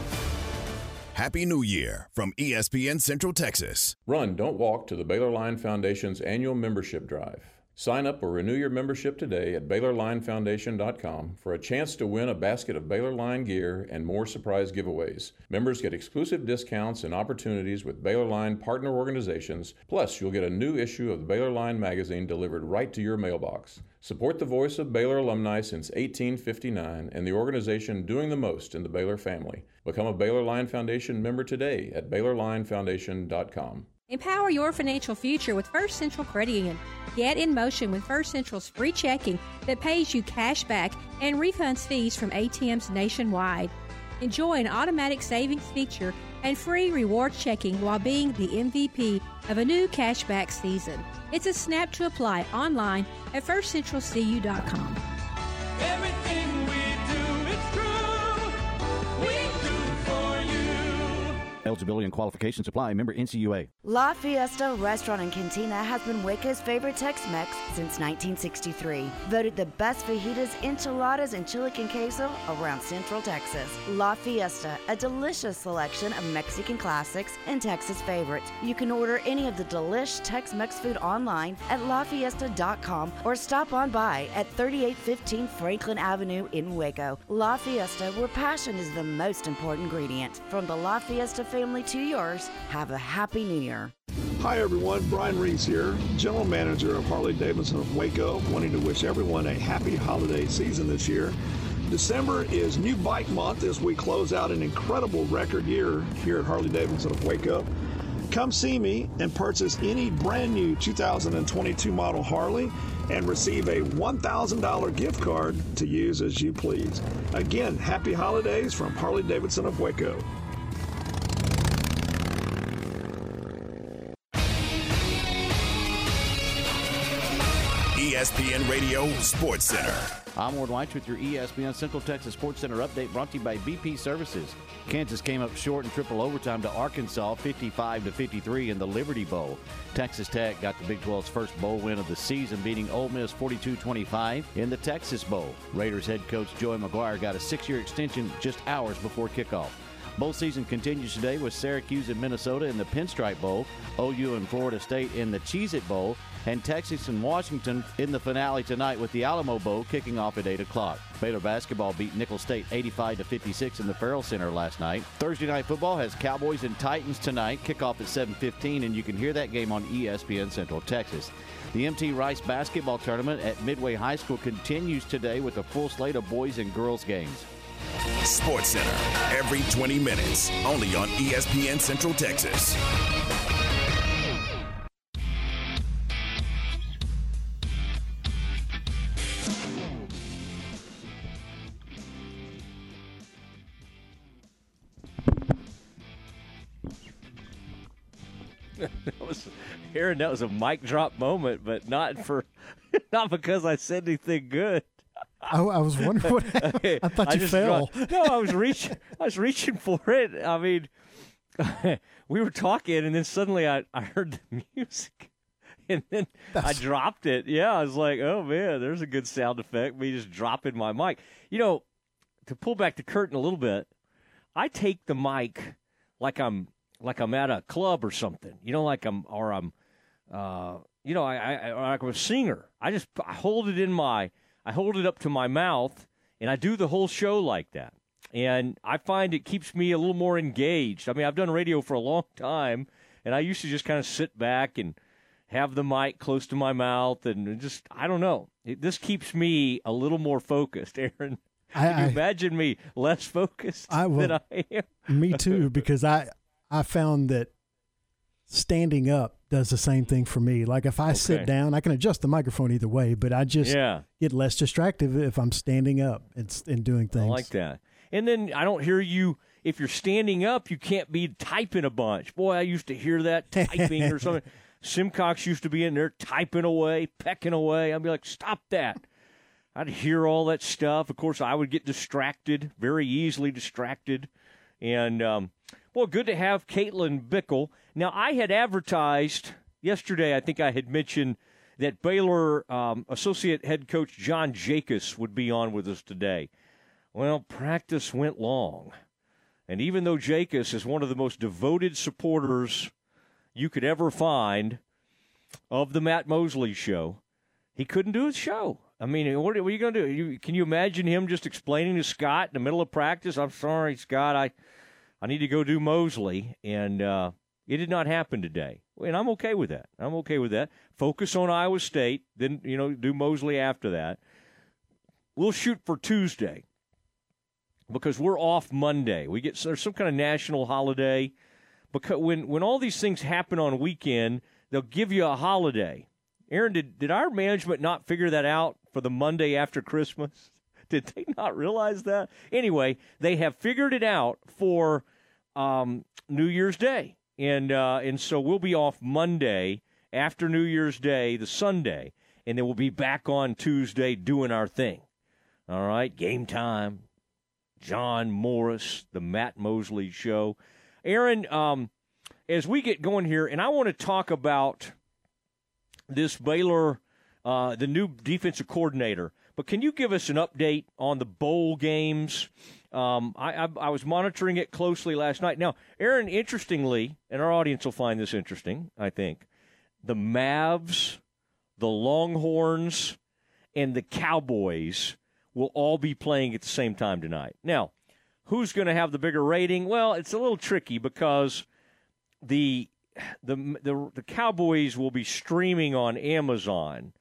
Happy New Year from ESPN Central Texas. Run, don't walk to the Baylor Line Foundation's annual membership drive. Sign up or renew your membership today at BaylorLineFoundation.com for a chance to win a basket of Baylor Line gear and more surprise giveaways. Members get exclusive discounts and opportunities with Baylor Line partner organizations. Plus, you'll get a new issue of the Baylor Line magazine delivered right to your mailbox. Support the voice of Baylor alumni since 1859 and the organization doing the most in the Baylor family. Become a Baylor Line Foundation member today at BaylorLineFoundation.com. Empower your financial future with First Central Credit Union. Get in motion with First Central's free checking that pays you cash back and refunds fees from ATMs nationwide. Enjoy an automatic savings feature and free reward checking while being the MVP of a new cashback season. It's a snap to apply online at firstcentralcu.com. Everything Eligibility and qualifications apply. Member NCUA. La Fiesta Restaurant and Cantina has been Waco's favorite Tex-Mex since 1963. Voted the best fajitas, enchiladas, and chili con queso around Central Texas. La Fiesta, a delicious selection of Mexican classics and Texas favorites. You can order any of the delish Tex-Mex food online at lafiesta.com or stop on by at 3815 Franklin Avenue in Waco. La Fiesta, where passion is the most important ingredient. From the La Fiesta family to yours, have a happy new year. Hi everyone, Brian Reese here, General Manager of Harley Davidson of Waco, wanting to wish everyone a happy holiday season this year. December is New Bike Month as we close out an incredible record year here at Harley Davidson of Waco. Come see me and purchase any brand new 2022 model Harley and receive a $1,000 gift card to use as you please. Again, happy holidays from Harley Davidson of Waco. ESPN Radio Sports Center. I'm Ward White with your ESPN Central Texas Sports Center update brought to you by BP Services. Kansas came up short in triple overtime to Arkansas 55 to 53 in the Liberty Bowl. Texas Tech got the Big 12's first bowl win of the season beating Ole Miss 42-25 in the Texas Bowl. Raiders head coach Joey McGuire got a 6-year extension just hours before kickoff. Bowl season continues today with Syracuse and Minnesota in the Pinstripe Bowl, OU and Florida State in the Cheez It Bowl, and Texas and Washington in the finale tonight with the Alamo Bowl kicking off at 8 o'clock. Baylor basketball beat Nicholls State 85 to 56 in the Ferrell Center last night. Thursday night football has Cowboys and Titans tonight, kickoff at 7:15, and you can hear that game on ESPN Central Texas. The MT Rice basketball tournament at Midway High School continues today with a full slate of boys and girls games. Sports Center every 20 minutes, only on ESPN Central Texas. Aaron. That was a mic drop moment, but not for not because I said anything good. I, I was wondering what happened. I thought you fell. dropped- no, I was reaching. I was reaching for it. I mean, we were talking, and then suddenly I, I heard the music, and then I dropped it. Yeah, I was like, oh man, there's a good sound effect. Me just dropping my mic. You know, to pull back the curtain a little bit, I take the mic like I'm like I'm at a club or something. You know, like I'm or I'm, uh, you know, I, I like I'm a singer. I just I hold it in my I hold it up to my mouth and I do the whole show like that. And I find it keeps me a little more engaged. I mean, I've done radio for a long time, and I used to just kind of sit back and have the mic close to my mouth and just I don't know. It, this keeps me a little more focused, Aaron. I- Can you I- imagine me less focused I will. than I am? Me too, because I I found that standing up does the same thing for me. Like if I sit down, I can adjust the microphone either way, but I just Yeah. get less distracted if I'm standing up and, and doing things. I like that. And then I don't hear you if you're standing up, you can't be typing a bunch. Boy, I used to hear that typing or something. Simcox used to be in there typing away, pecking away. I'd be like, stop that. I'd hear all that stuff. Of course, I would get distracted, very easily distracted. And, um, well, good to have Caitlin Bickle. Now, I had advertised yesterday, I think I had mentioned that Baylor um, associate head coach John Jacobs would be on with us today. Well, practice went long. And even though Jacobs is one of the most devoted supporters you could ever find of the Matt Mosley show, he couldn't do his show. I mean, what, are you going to do? You, can you imagine him just explaining to Scott in the middle of practice, I'm sorry, Scott, I, I need to go do Mosley. And uh, it did not happen today. And I'm okay with that. I'm okay with that. Focus on Iowa State, then, you know, do Mosley after that. We'll shoot for Tuesday because we're off Monday. We get there's some kind of national holiday because when when all these things happen on weekend, they'll give you a holiday. Aaron, did did our management not figure that out for the Monday after Christmas? Did they not realize that? Anyway, they have figured it out for um, New Year's Day, and uh, and so we'll be off Monday after New Year's Day, the Sunday, and then we'll be back on Tuesday doing our thing. All right, game time, John Morris, the Matt Mosley Show. Aaron, um, as we get going here, and I want to talk about this Baylor, uh, the new defensive coordinator. But can you give us an update on the bowl games? Um, I, I, I was monitoring it closely last night. Now, Aaron, interestingly, and our audience will find this interesting, I think, the Mavs, the Longhorns, and the Cowboys will all be playing at the same time tonight. Now, who's going to have the bigger rating? Well, it's a little tricky because the the the the Cowboys will be streaming on Amazon,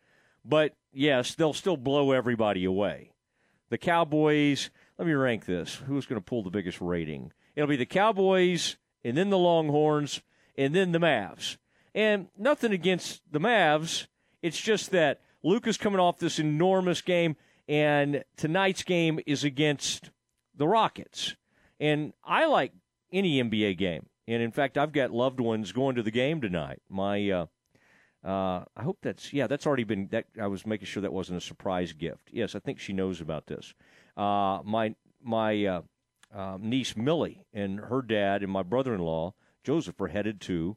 but yes, they'll still blow everybody away. The Cowboys. Let me rank this. Who's going to pull the biggest rating? It'll be the Cowboys, and then the Longhorns, and then the Mavs. And nothing against the Mavs. It's just that Luka is coming off this enormous game, and tonight's game is against the Rockets. And I like any NBA game. And in fact, I've got loved ones going to the game tonight. My, uh, uh, I hope that's yeah, that's already been. That I was making sure that wasn't a surprise gift. Yes, I think she knows about this. Uh, my my uh, uh, niece Millie and her dad and my brother-in-law Joseph are headed to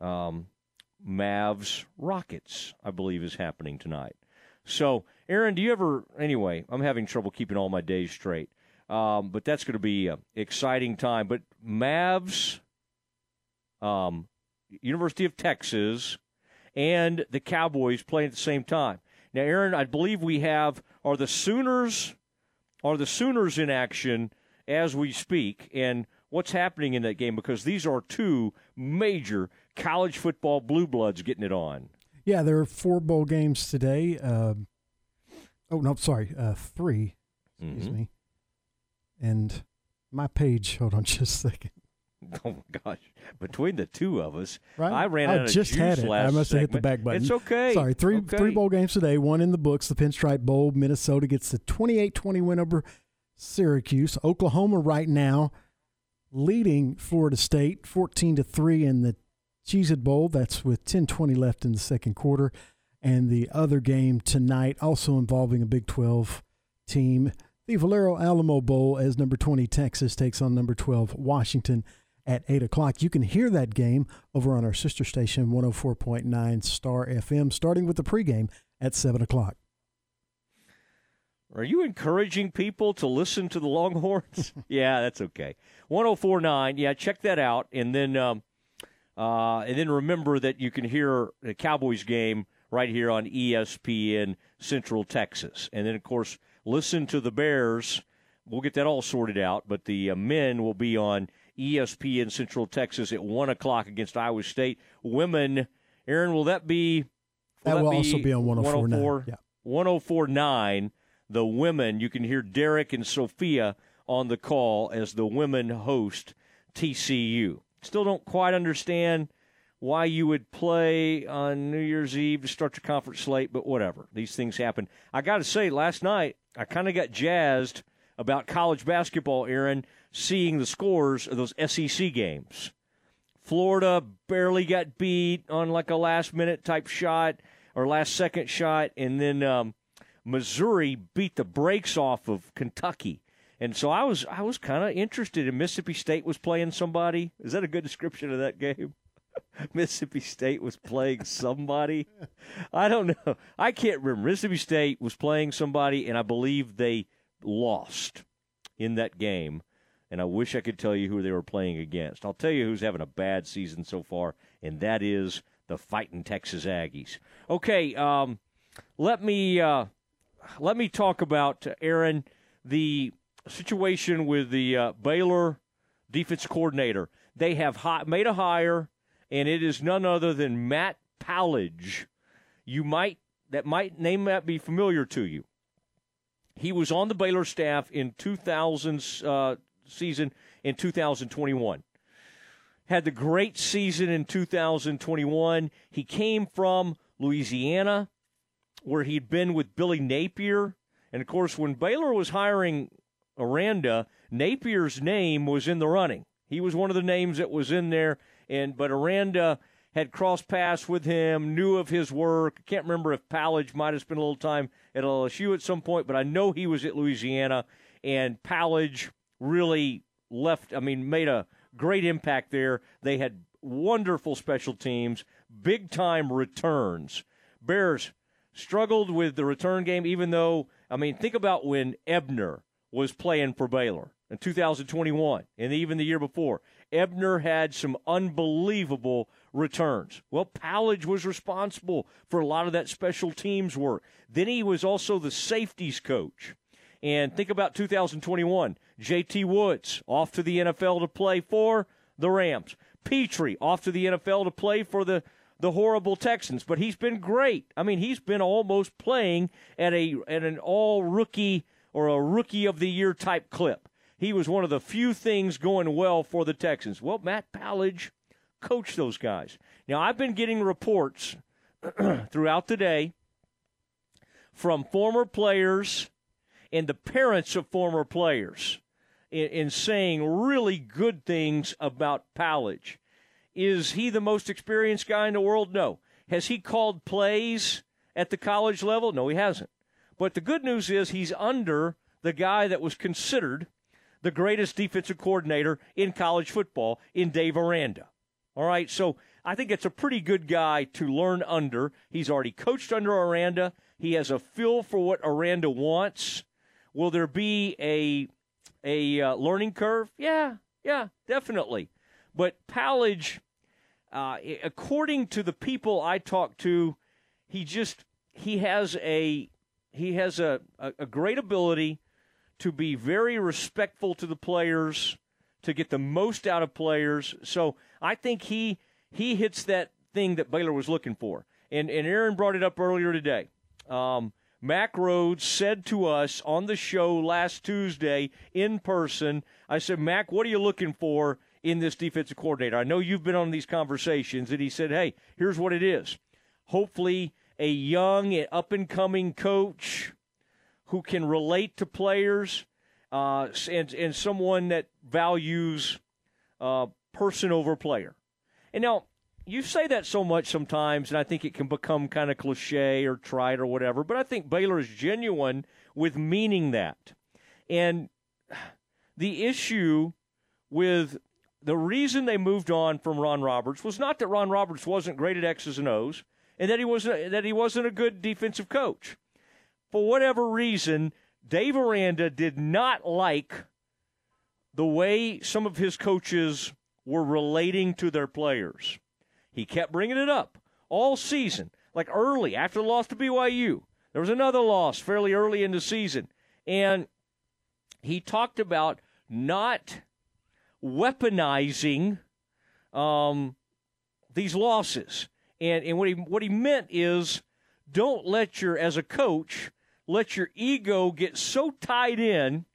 um, Mavs Rockets. I believe is happening tonight. So, Aaron, do you ever? Anyway, I'm having trouble keeping all my days straight. Um, but that's going to be an exciting time. But Mavs, um, University of Texas, and the Cowboys playing at the same time. Now, Aaron, I believe we have are the Sooners are the Sooners in action as we speak, and what's happening in that game because these are two major college football blue bloods getting it on. Yeah, there are four bowl games today. Uh, oh no, sorry, uh, 3 Excuse Mhm. me. And my page. Hold on, just a second. Oh my gosh! Between the two of us, Right? I ran I out of just juice had it. last I must have hit the back button. It's okay. Sorry, three Okay. three bowl games today. One in the books. The Pinstripe Bowl. Minnesota gets the 28-20 win over Syracuse. Oklahoma right now leading Florida State 14 to 3 in the Cheez It Bowl. That's with 10-20 left in the second quarter. And the other game tonight, also involving a Big 12 team, the Valero Alamo Bowl, as number 20 Texas takes on number 12 Washington at 8 o'clock. You can hear that game over on our sister station, 104.9 Star FM, starting with the pregame at 7 o'clock. Are you encouraging people to listen to the Longhorns? yeah, that's okay. 1049. Yeah, check that out. And then um, uh, and then remember that you can hear the Cowboys game right here on ESPN Central Texas. And then, of course, listen to the Bears. We'll get that all sorted out. But the uh, men will be on ESPN Central Texas at 1 o'clock against Iowa State. Women, Aaron, will that be. That will be also be on 104.9, 104 yeah. 1049. The women, you can hear Derek and Sophia on the call as the women host TCU. Still don't quite understand why you would play on New Year's Eve to start your conference slate, but whatever. These things happen. I got to say, last night, I kind of got jazzed about college basketball, Aaron, seeing the scores of those SEC games. Florida barely got beat on like a last minute type shot or last second shot, and then um, Missouri beat the brakes off of Kentucky. And so I was I was kind of interested in Mississippi State was playing somebody. Is that a good description of that game? Mississippi State was playing somebody. I don't know. I can't remember. Mississippi State was playing somebody, and I believe they lost in that game. And I wish I could tell you who they were playing against. I'll tell you who's having a bad season so far, and that is the fighting Texas Aggies. Okay, um, let me uh, let me talk about uh, Aaron the situation with the uh, Baylor defense coordinator. They have hi- made a hire, and it is none other than Matt Powledge. You might that might name that be familiar to you. He was on the Baylor staff in 2000 uh, season in 2021. Had the great season in 2021. He came from Louisiana, where he'd been with Billy Napier. And of course, when Baylor was hiring Aranda, Napier's name was in the running. He was one of the names that was in there. And but Aranda had crossed paths with him, knew of his work. Can't remember if Powledge might have spent a little time at LSU at some point, but I know he was at Louisiana. And Powledge really left. I mean, made a great impact there. They had wonderful special teams, big time returns. Bears struggled with the return game, even though, I mean, think about when Ebner was playing for Baylor in 2021 and even the year before. Ebner had some unbelievable returns. Well, Powledge was responsible for a lot of that special teams work. Then he was also the safeties coach. And think about 2021. JT Woods off to the NFL to play for the Rams. Pitre off to the NFL to play for the the horrible Texans, but he's been great. I mean, he's been almost playing at a at an all rookie or a rookie of the year type clip. He was one of the few things going well for the Texans. Well, Matt Powledge coached those guys. Now, I've been getting reports throughout the day from former players and the parents of former players in, in saying really good things about Powledge. Is he the most experienced guy in the world? No. Has he called plays at the college level? No, he hasn't. But the good news is he's under the guy that was considered the greatest defensive coordinator in college football in Dave Aranda. All right, so I think it's a pretty good guy to learn under. He's already coached under Aranda. He has a feel for what Aranda wants. Will there be a a uh, learning curve? Yeah, yeah, definitely. But Powledge, uh, according to the people I talk to, he just he has a he has a, a, a great ability to be very respectful to the players, to get the most out of players. So I think he he hits that thing that Baylor was looking for. And and Aaron brought it up earlier today. Um, Mack Rhoades said to us on the show last Tuesday in person, I said, Mack, what are you looking for in this defensive coordinator? I know you've been on these conversations. And he said, hey, here's what it is. Hopefully, a young and up and coming coach who can relate to players uh, and, and someone that values uh, person over player. And now, you say that so much sometimes, and I think it can become kind of cliche or trite or whatever, but I think Baylor is genuine with meaning that. And the issue with the reason they moved on from Ron Roberts was not that Ron Roberts wasn't great at X's and O's and that he wasn't that he wasn't a good defensive coach. For whatever reason, Dave Aranda did not like the way some of his coaches were relating to their players. He kept bringing it up all season, like early after the loss to BYU. There was another loss fairly early in the season, and he talked about not weaponizing um, these losses. And, and what he what he meant is don't let your as a coach let your ego get so tied in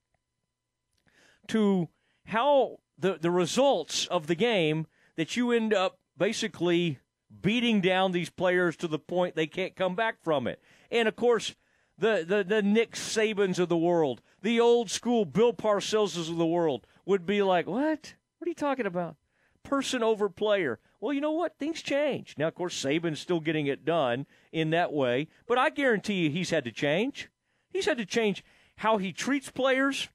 to how the the results of the game that you end up basically beating down these players to the point they can't come back from it. And of course, the the, the Nick Sabans of the world, the old school Bill Parcells of the world would be like, "What? What are you talking about? Person over player." Well, you know what? Things change. Now, of course, Saban's still getting it done in that way, but I guarantee you he's had to change. He's had to change how he treats players.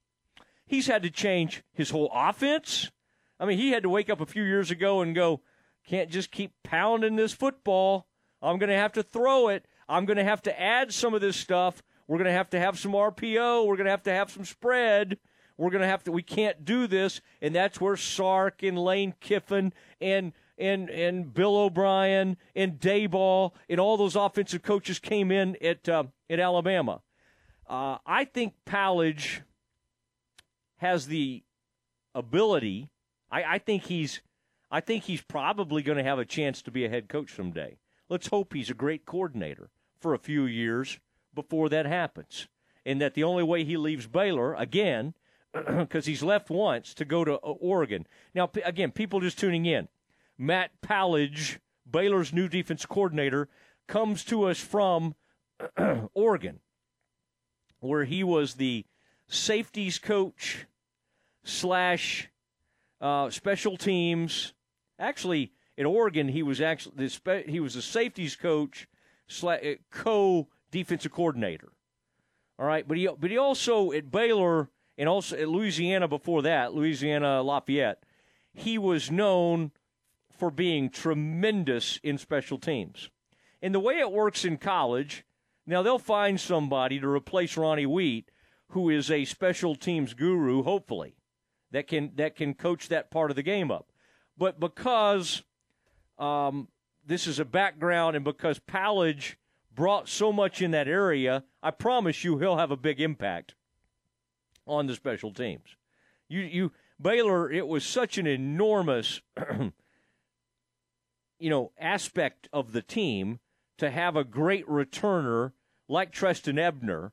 He's had to change his whole offense. I mean, he had to wake up a few years ago and go, can't just keep pounding this football. I'm going to have to throw it. I'm going to have to add some of this stuff. We're going to have to have some RPO. We're going to have to have some spread. We're going to have to. We can't do this, and that's where Sark and Lane Kiffin and and and Bill O'Brien and Daboll and all those offensive coaches came in at uh, at Alabama. Uh, I think Powledge has the ability. I, I think he's I think he's probably going to have a chance to be a head coach someday. Let's hope he's a great coordinator for a few years before that happens. And that the only way he leaves Baylor, again, because he's left once to go to uh, Oregon. Now, again, people just tuning in. Matt Powledge, Baylor's new defense coordinator, comes to us from Oregon, where he was the safeties coach slash uh, special teams. Actually, in Oregon, he was actually he was a safeties coach slash eh, co defensive coordinator. All right, but he but he also at Baylor and also at Louisiana before that, Louisiana Lafayette, he was known for being tremendous in special teams. And the way it works in college, now they'll find somebody to replace Ronnie Wheat, who is a special teams guru, hopefully, that can that can coach that part of the game up. But because um, this is a background and because Powledge brought so much in that area, I promise you he'll have a big impact on the special teams. You you Baylor, it was such an enormous you know, aspect of the team to have a great returner like Trestan Ebner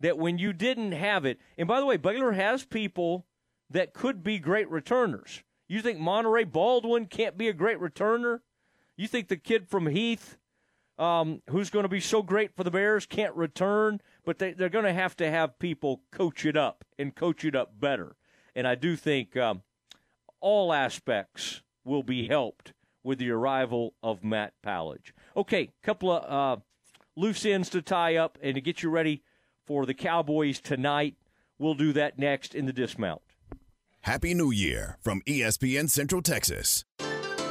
that when you didn't have it, and by the way, Baylor has people that could be great returners. You think Monaray Baldwin can't be a great returner? You think the kid from Heath, um, who's going to be so great for the Bears, can't return? But they, they're going to have to have people coach it up and coach it up better. And I do think um, all aspects will be helped with the arrival of Matt Powledge. Okay, couple of uh, loose ends to tie up and to get you ready for the Cowboys tonight. We'll do that next in the dismount. Happy New Year from ESPN Central Texas.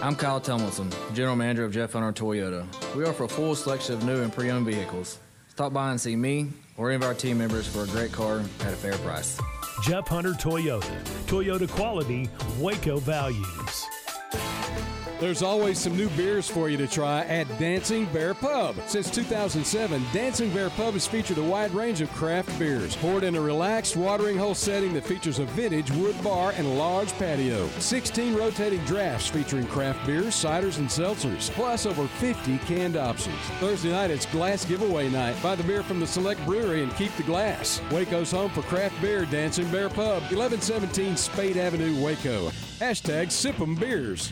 I'm Kyle Tomlinson, General Manager of Jeff Hunter Toyota. We offer a full selection of new and pre-owned vehicles. Stop by and see me or any of our team members for a great car at a fair price. Jeff Hunter Toyota. Toyota quality, Waco values. There's always some new beers for you to try at Dancing Bear Pub. Since 2007, Dancing Bear Pub has featured a wide range of craft beers, poured in a relaxed watering hole setting that features a vintage wood bar and large patio. 16 rotating drafts featuring craft beers, ciders, and seltzers, plus over 50 canned options. Thursday night, it's glass giveaway night. Buy the beer from the Select Brewery and keep the glass. Waco's home for craft beer, Dancing Bear Pub, 1117 Spade Avenue, Waco. Hashtag Sip 'em Beers.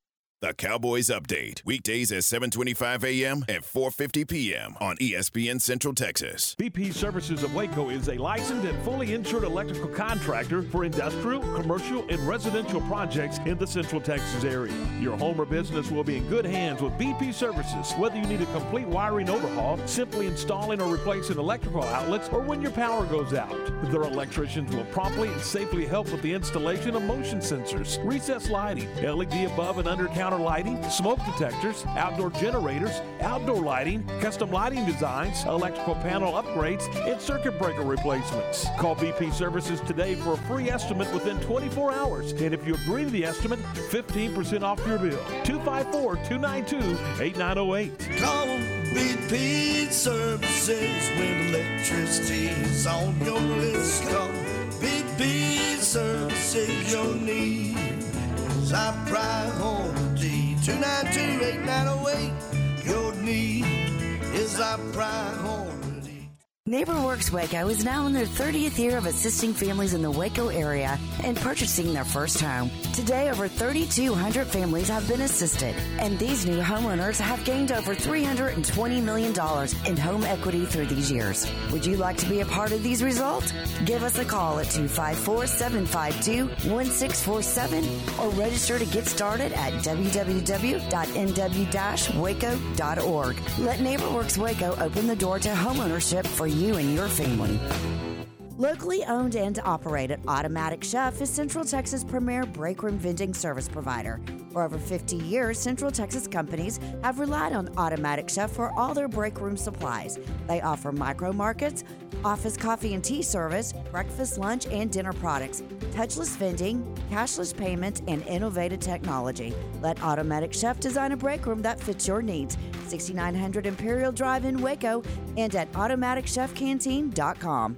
The Cowboys Update. Weekdays at 7:25 a.m. and 4:50 p.m. on ESPN Central Texas. BP Services of Waco is a licensed and fully insured electrical contractor for industrial, commercial, and residential projects in the Central Texas area. Your home or business will be in good hands with BP Services. Whether you need a complete wiring overhaul, simply installing or replacing electrical outlets, or when your power goes out, their electricians will promptly and safely help with the installation of motion sensors, recessed lighting, LED above and under counter lighting, smoke detectors, outdoor generators, outdoor lighting, custom lighting designs, electrical panel upgrades, and circuit breaker replacements. Call BP Services today for a free estimate within 24 hours. And if you agree to the estimate, 15% off your bill. 254 292 8908. Call BP Services when electricity is on your list. Call BP Services your need. I pride home D 292 8908. Your need is our pride home. NeighborWorks Waco is now in their 30th year of assisting families in the Waco area and purchasing their first home. Today, over 3,200 families have been assisted, and these new homeowners have gained over $320 million in home equity through these years. Would you like to be a part of these results? Give us a call at 254 752 1647 or register to get started at www.nw-waco.org. Let NeighborWorks Waco open the door to homeownership for you and your family. Locally owned and operated, Automatic Chef is Central Texas' premier break room vending service provider. For over 50 years, Central Texas companies have relied on Automatic Chef for all their break room supplies. They offer micro markets, office coffee and tea service, breakfast, lunch, and dinner products, touchless vending, cashless payments, and innovative technology. Let Automatic Chef design a break room that fits your needs. 6900 Imperial Drive in Waco and at AutomaticChefCanteen.com.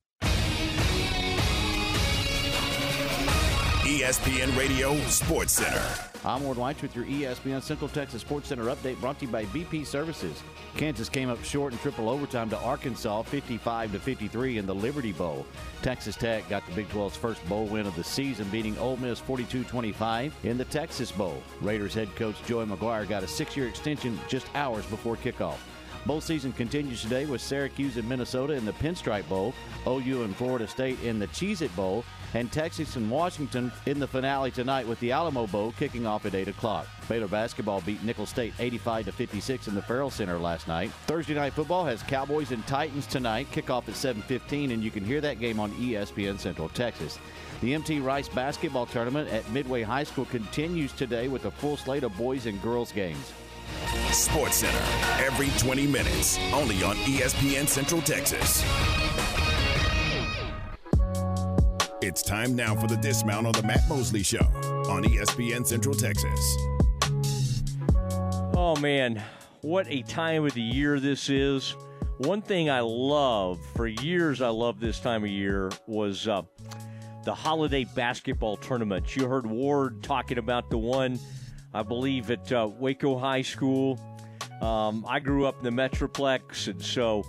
ESPN Radio Sports Center. I'm Ward White with your ESPN Central Texas Sports Center update brought to you by BP Services. Kansas came up short in triple overtime to Arkansas 55 to 53 in the Liberty Bowl. Texas Tech got the Big 12's first bowl win of the season beating Ole Miss 42-25 in the Texas Bowl. Raiders head coach Joey McGuire got a 6-year extension just hours before kickoff. Bowl season continues today with Syracuse and Minnesota in the Pinstripe Bowl, OU and Florida State in the Cheez It Bowl, and Texas and Washington in the finale tonight with the Alamo Bowl kicking off at 8 o'clock. Baylor basketball beat Nicholls State 85 to 56 in the Ferrell Center last night. Thursday night football has Cowboys and Titans tonight, kickoff at 7:15, and you can hear that game on ESPN Central Texas. The MT Rice basketball tournament at Midway High School continues today with a full slate of boys and girls games. Sports Center every 20 minutes, only on ESPN Central Texas. It's time now for the dismount on the Matt Mosley Show on ESPN Central Texas. Oh man, what a time of the year this is. One thing I love, for years I loved this time of year, was uh, the holiday basketball tournament. You heard Ward talking about the one, I believe, at uh, Waco High School. Um, I grew up in the Metroplex, and so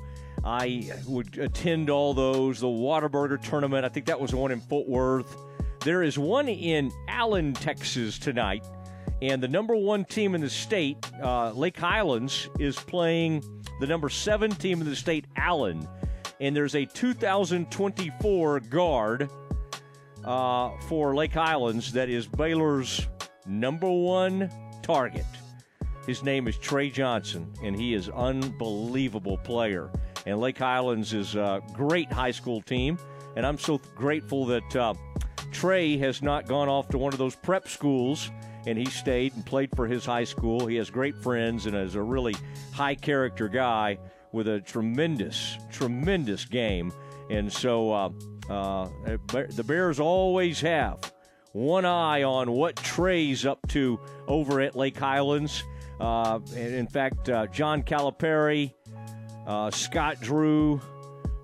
I would attend all those. The Whataburger tournament, I think that was the one in Fort Worth. There is one in Allen, Texas tonight, and the number one team in the state, uh, Lake Highlands, is playing the number seven team in the state, Allen. And there's a 2024 guard uh, for Lake Highlands that is Baylor's number one target. His name is Tre Johnson, and he is unbelievable player. And Lake Highlands is a great high school team, and I'm so grateful that uh, Tre has not gone off to one of those prep schools, and he stayed and played for his high school. He has great friends and is a really high character guy with a tremendous, tremendous game. And so uh, Uh, the Bears always have one eye on what Tre's up to over at Lake Highlands. Uh, and in fact, uh, John Calipari, uh, Scott Drew,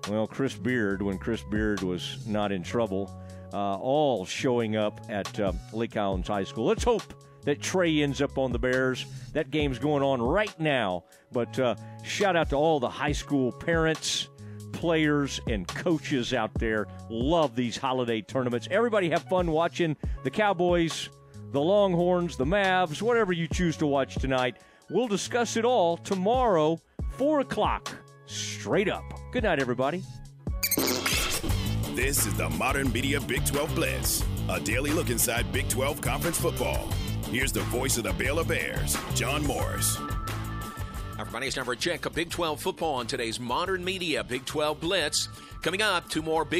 well, Chris Beard, when Chris Beard was not in trouble, uh, all showing up at uh, Lake Highlands High School. Let's hope that Tre ends up on the Bears. That game's going on right now. But uh, shout out to all the high school parents, players, and coaches out there. Love these holiday tournaments. Everybody have fun watching the Cowboys, the Longhorns, the Mavs, whatever you choose to watch tonight. We'll discuss it all tomorrow, 4 o'clock, straight up. Good night, everybody. This is the Modern Media Big 12 Blitz, a daily look inside Big 12 conference football. Here's the voice of the Baylor Bears, John Morris. Everybody's number check a Big 12 football on today's Modern Media Big 12 Blitz. Coming up, two more Big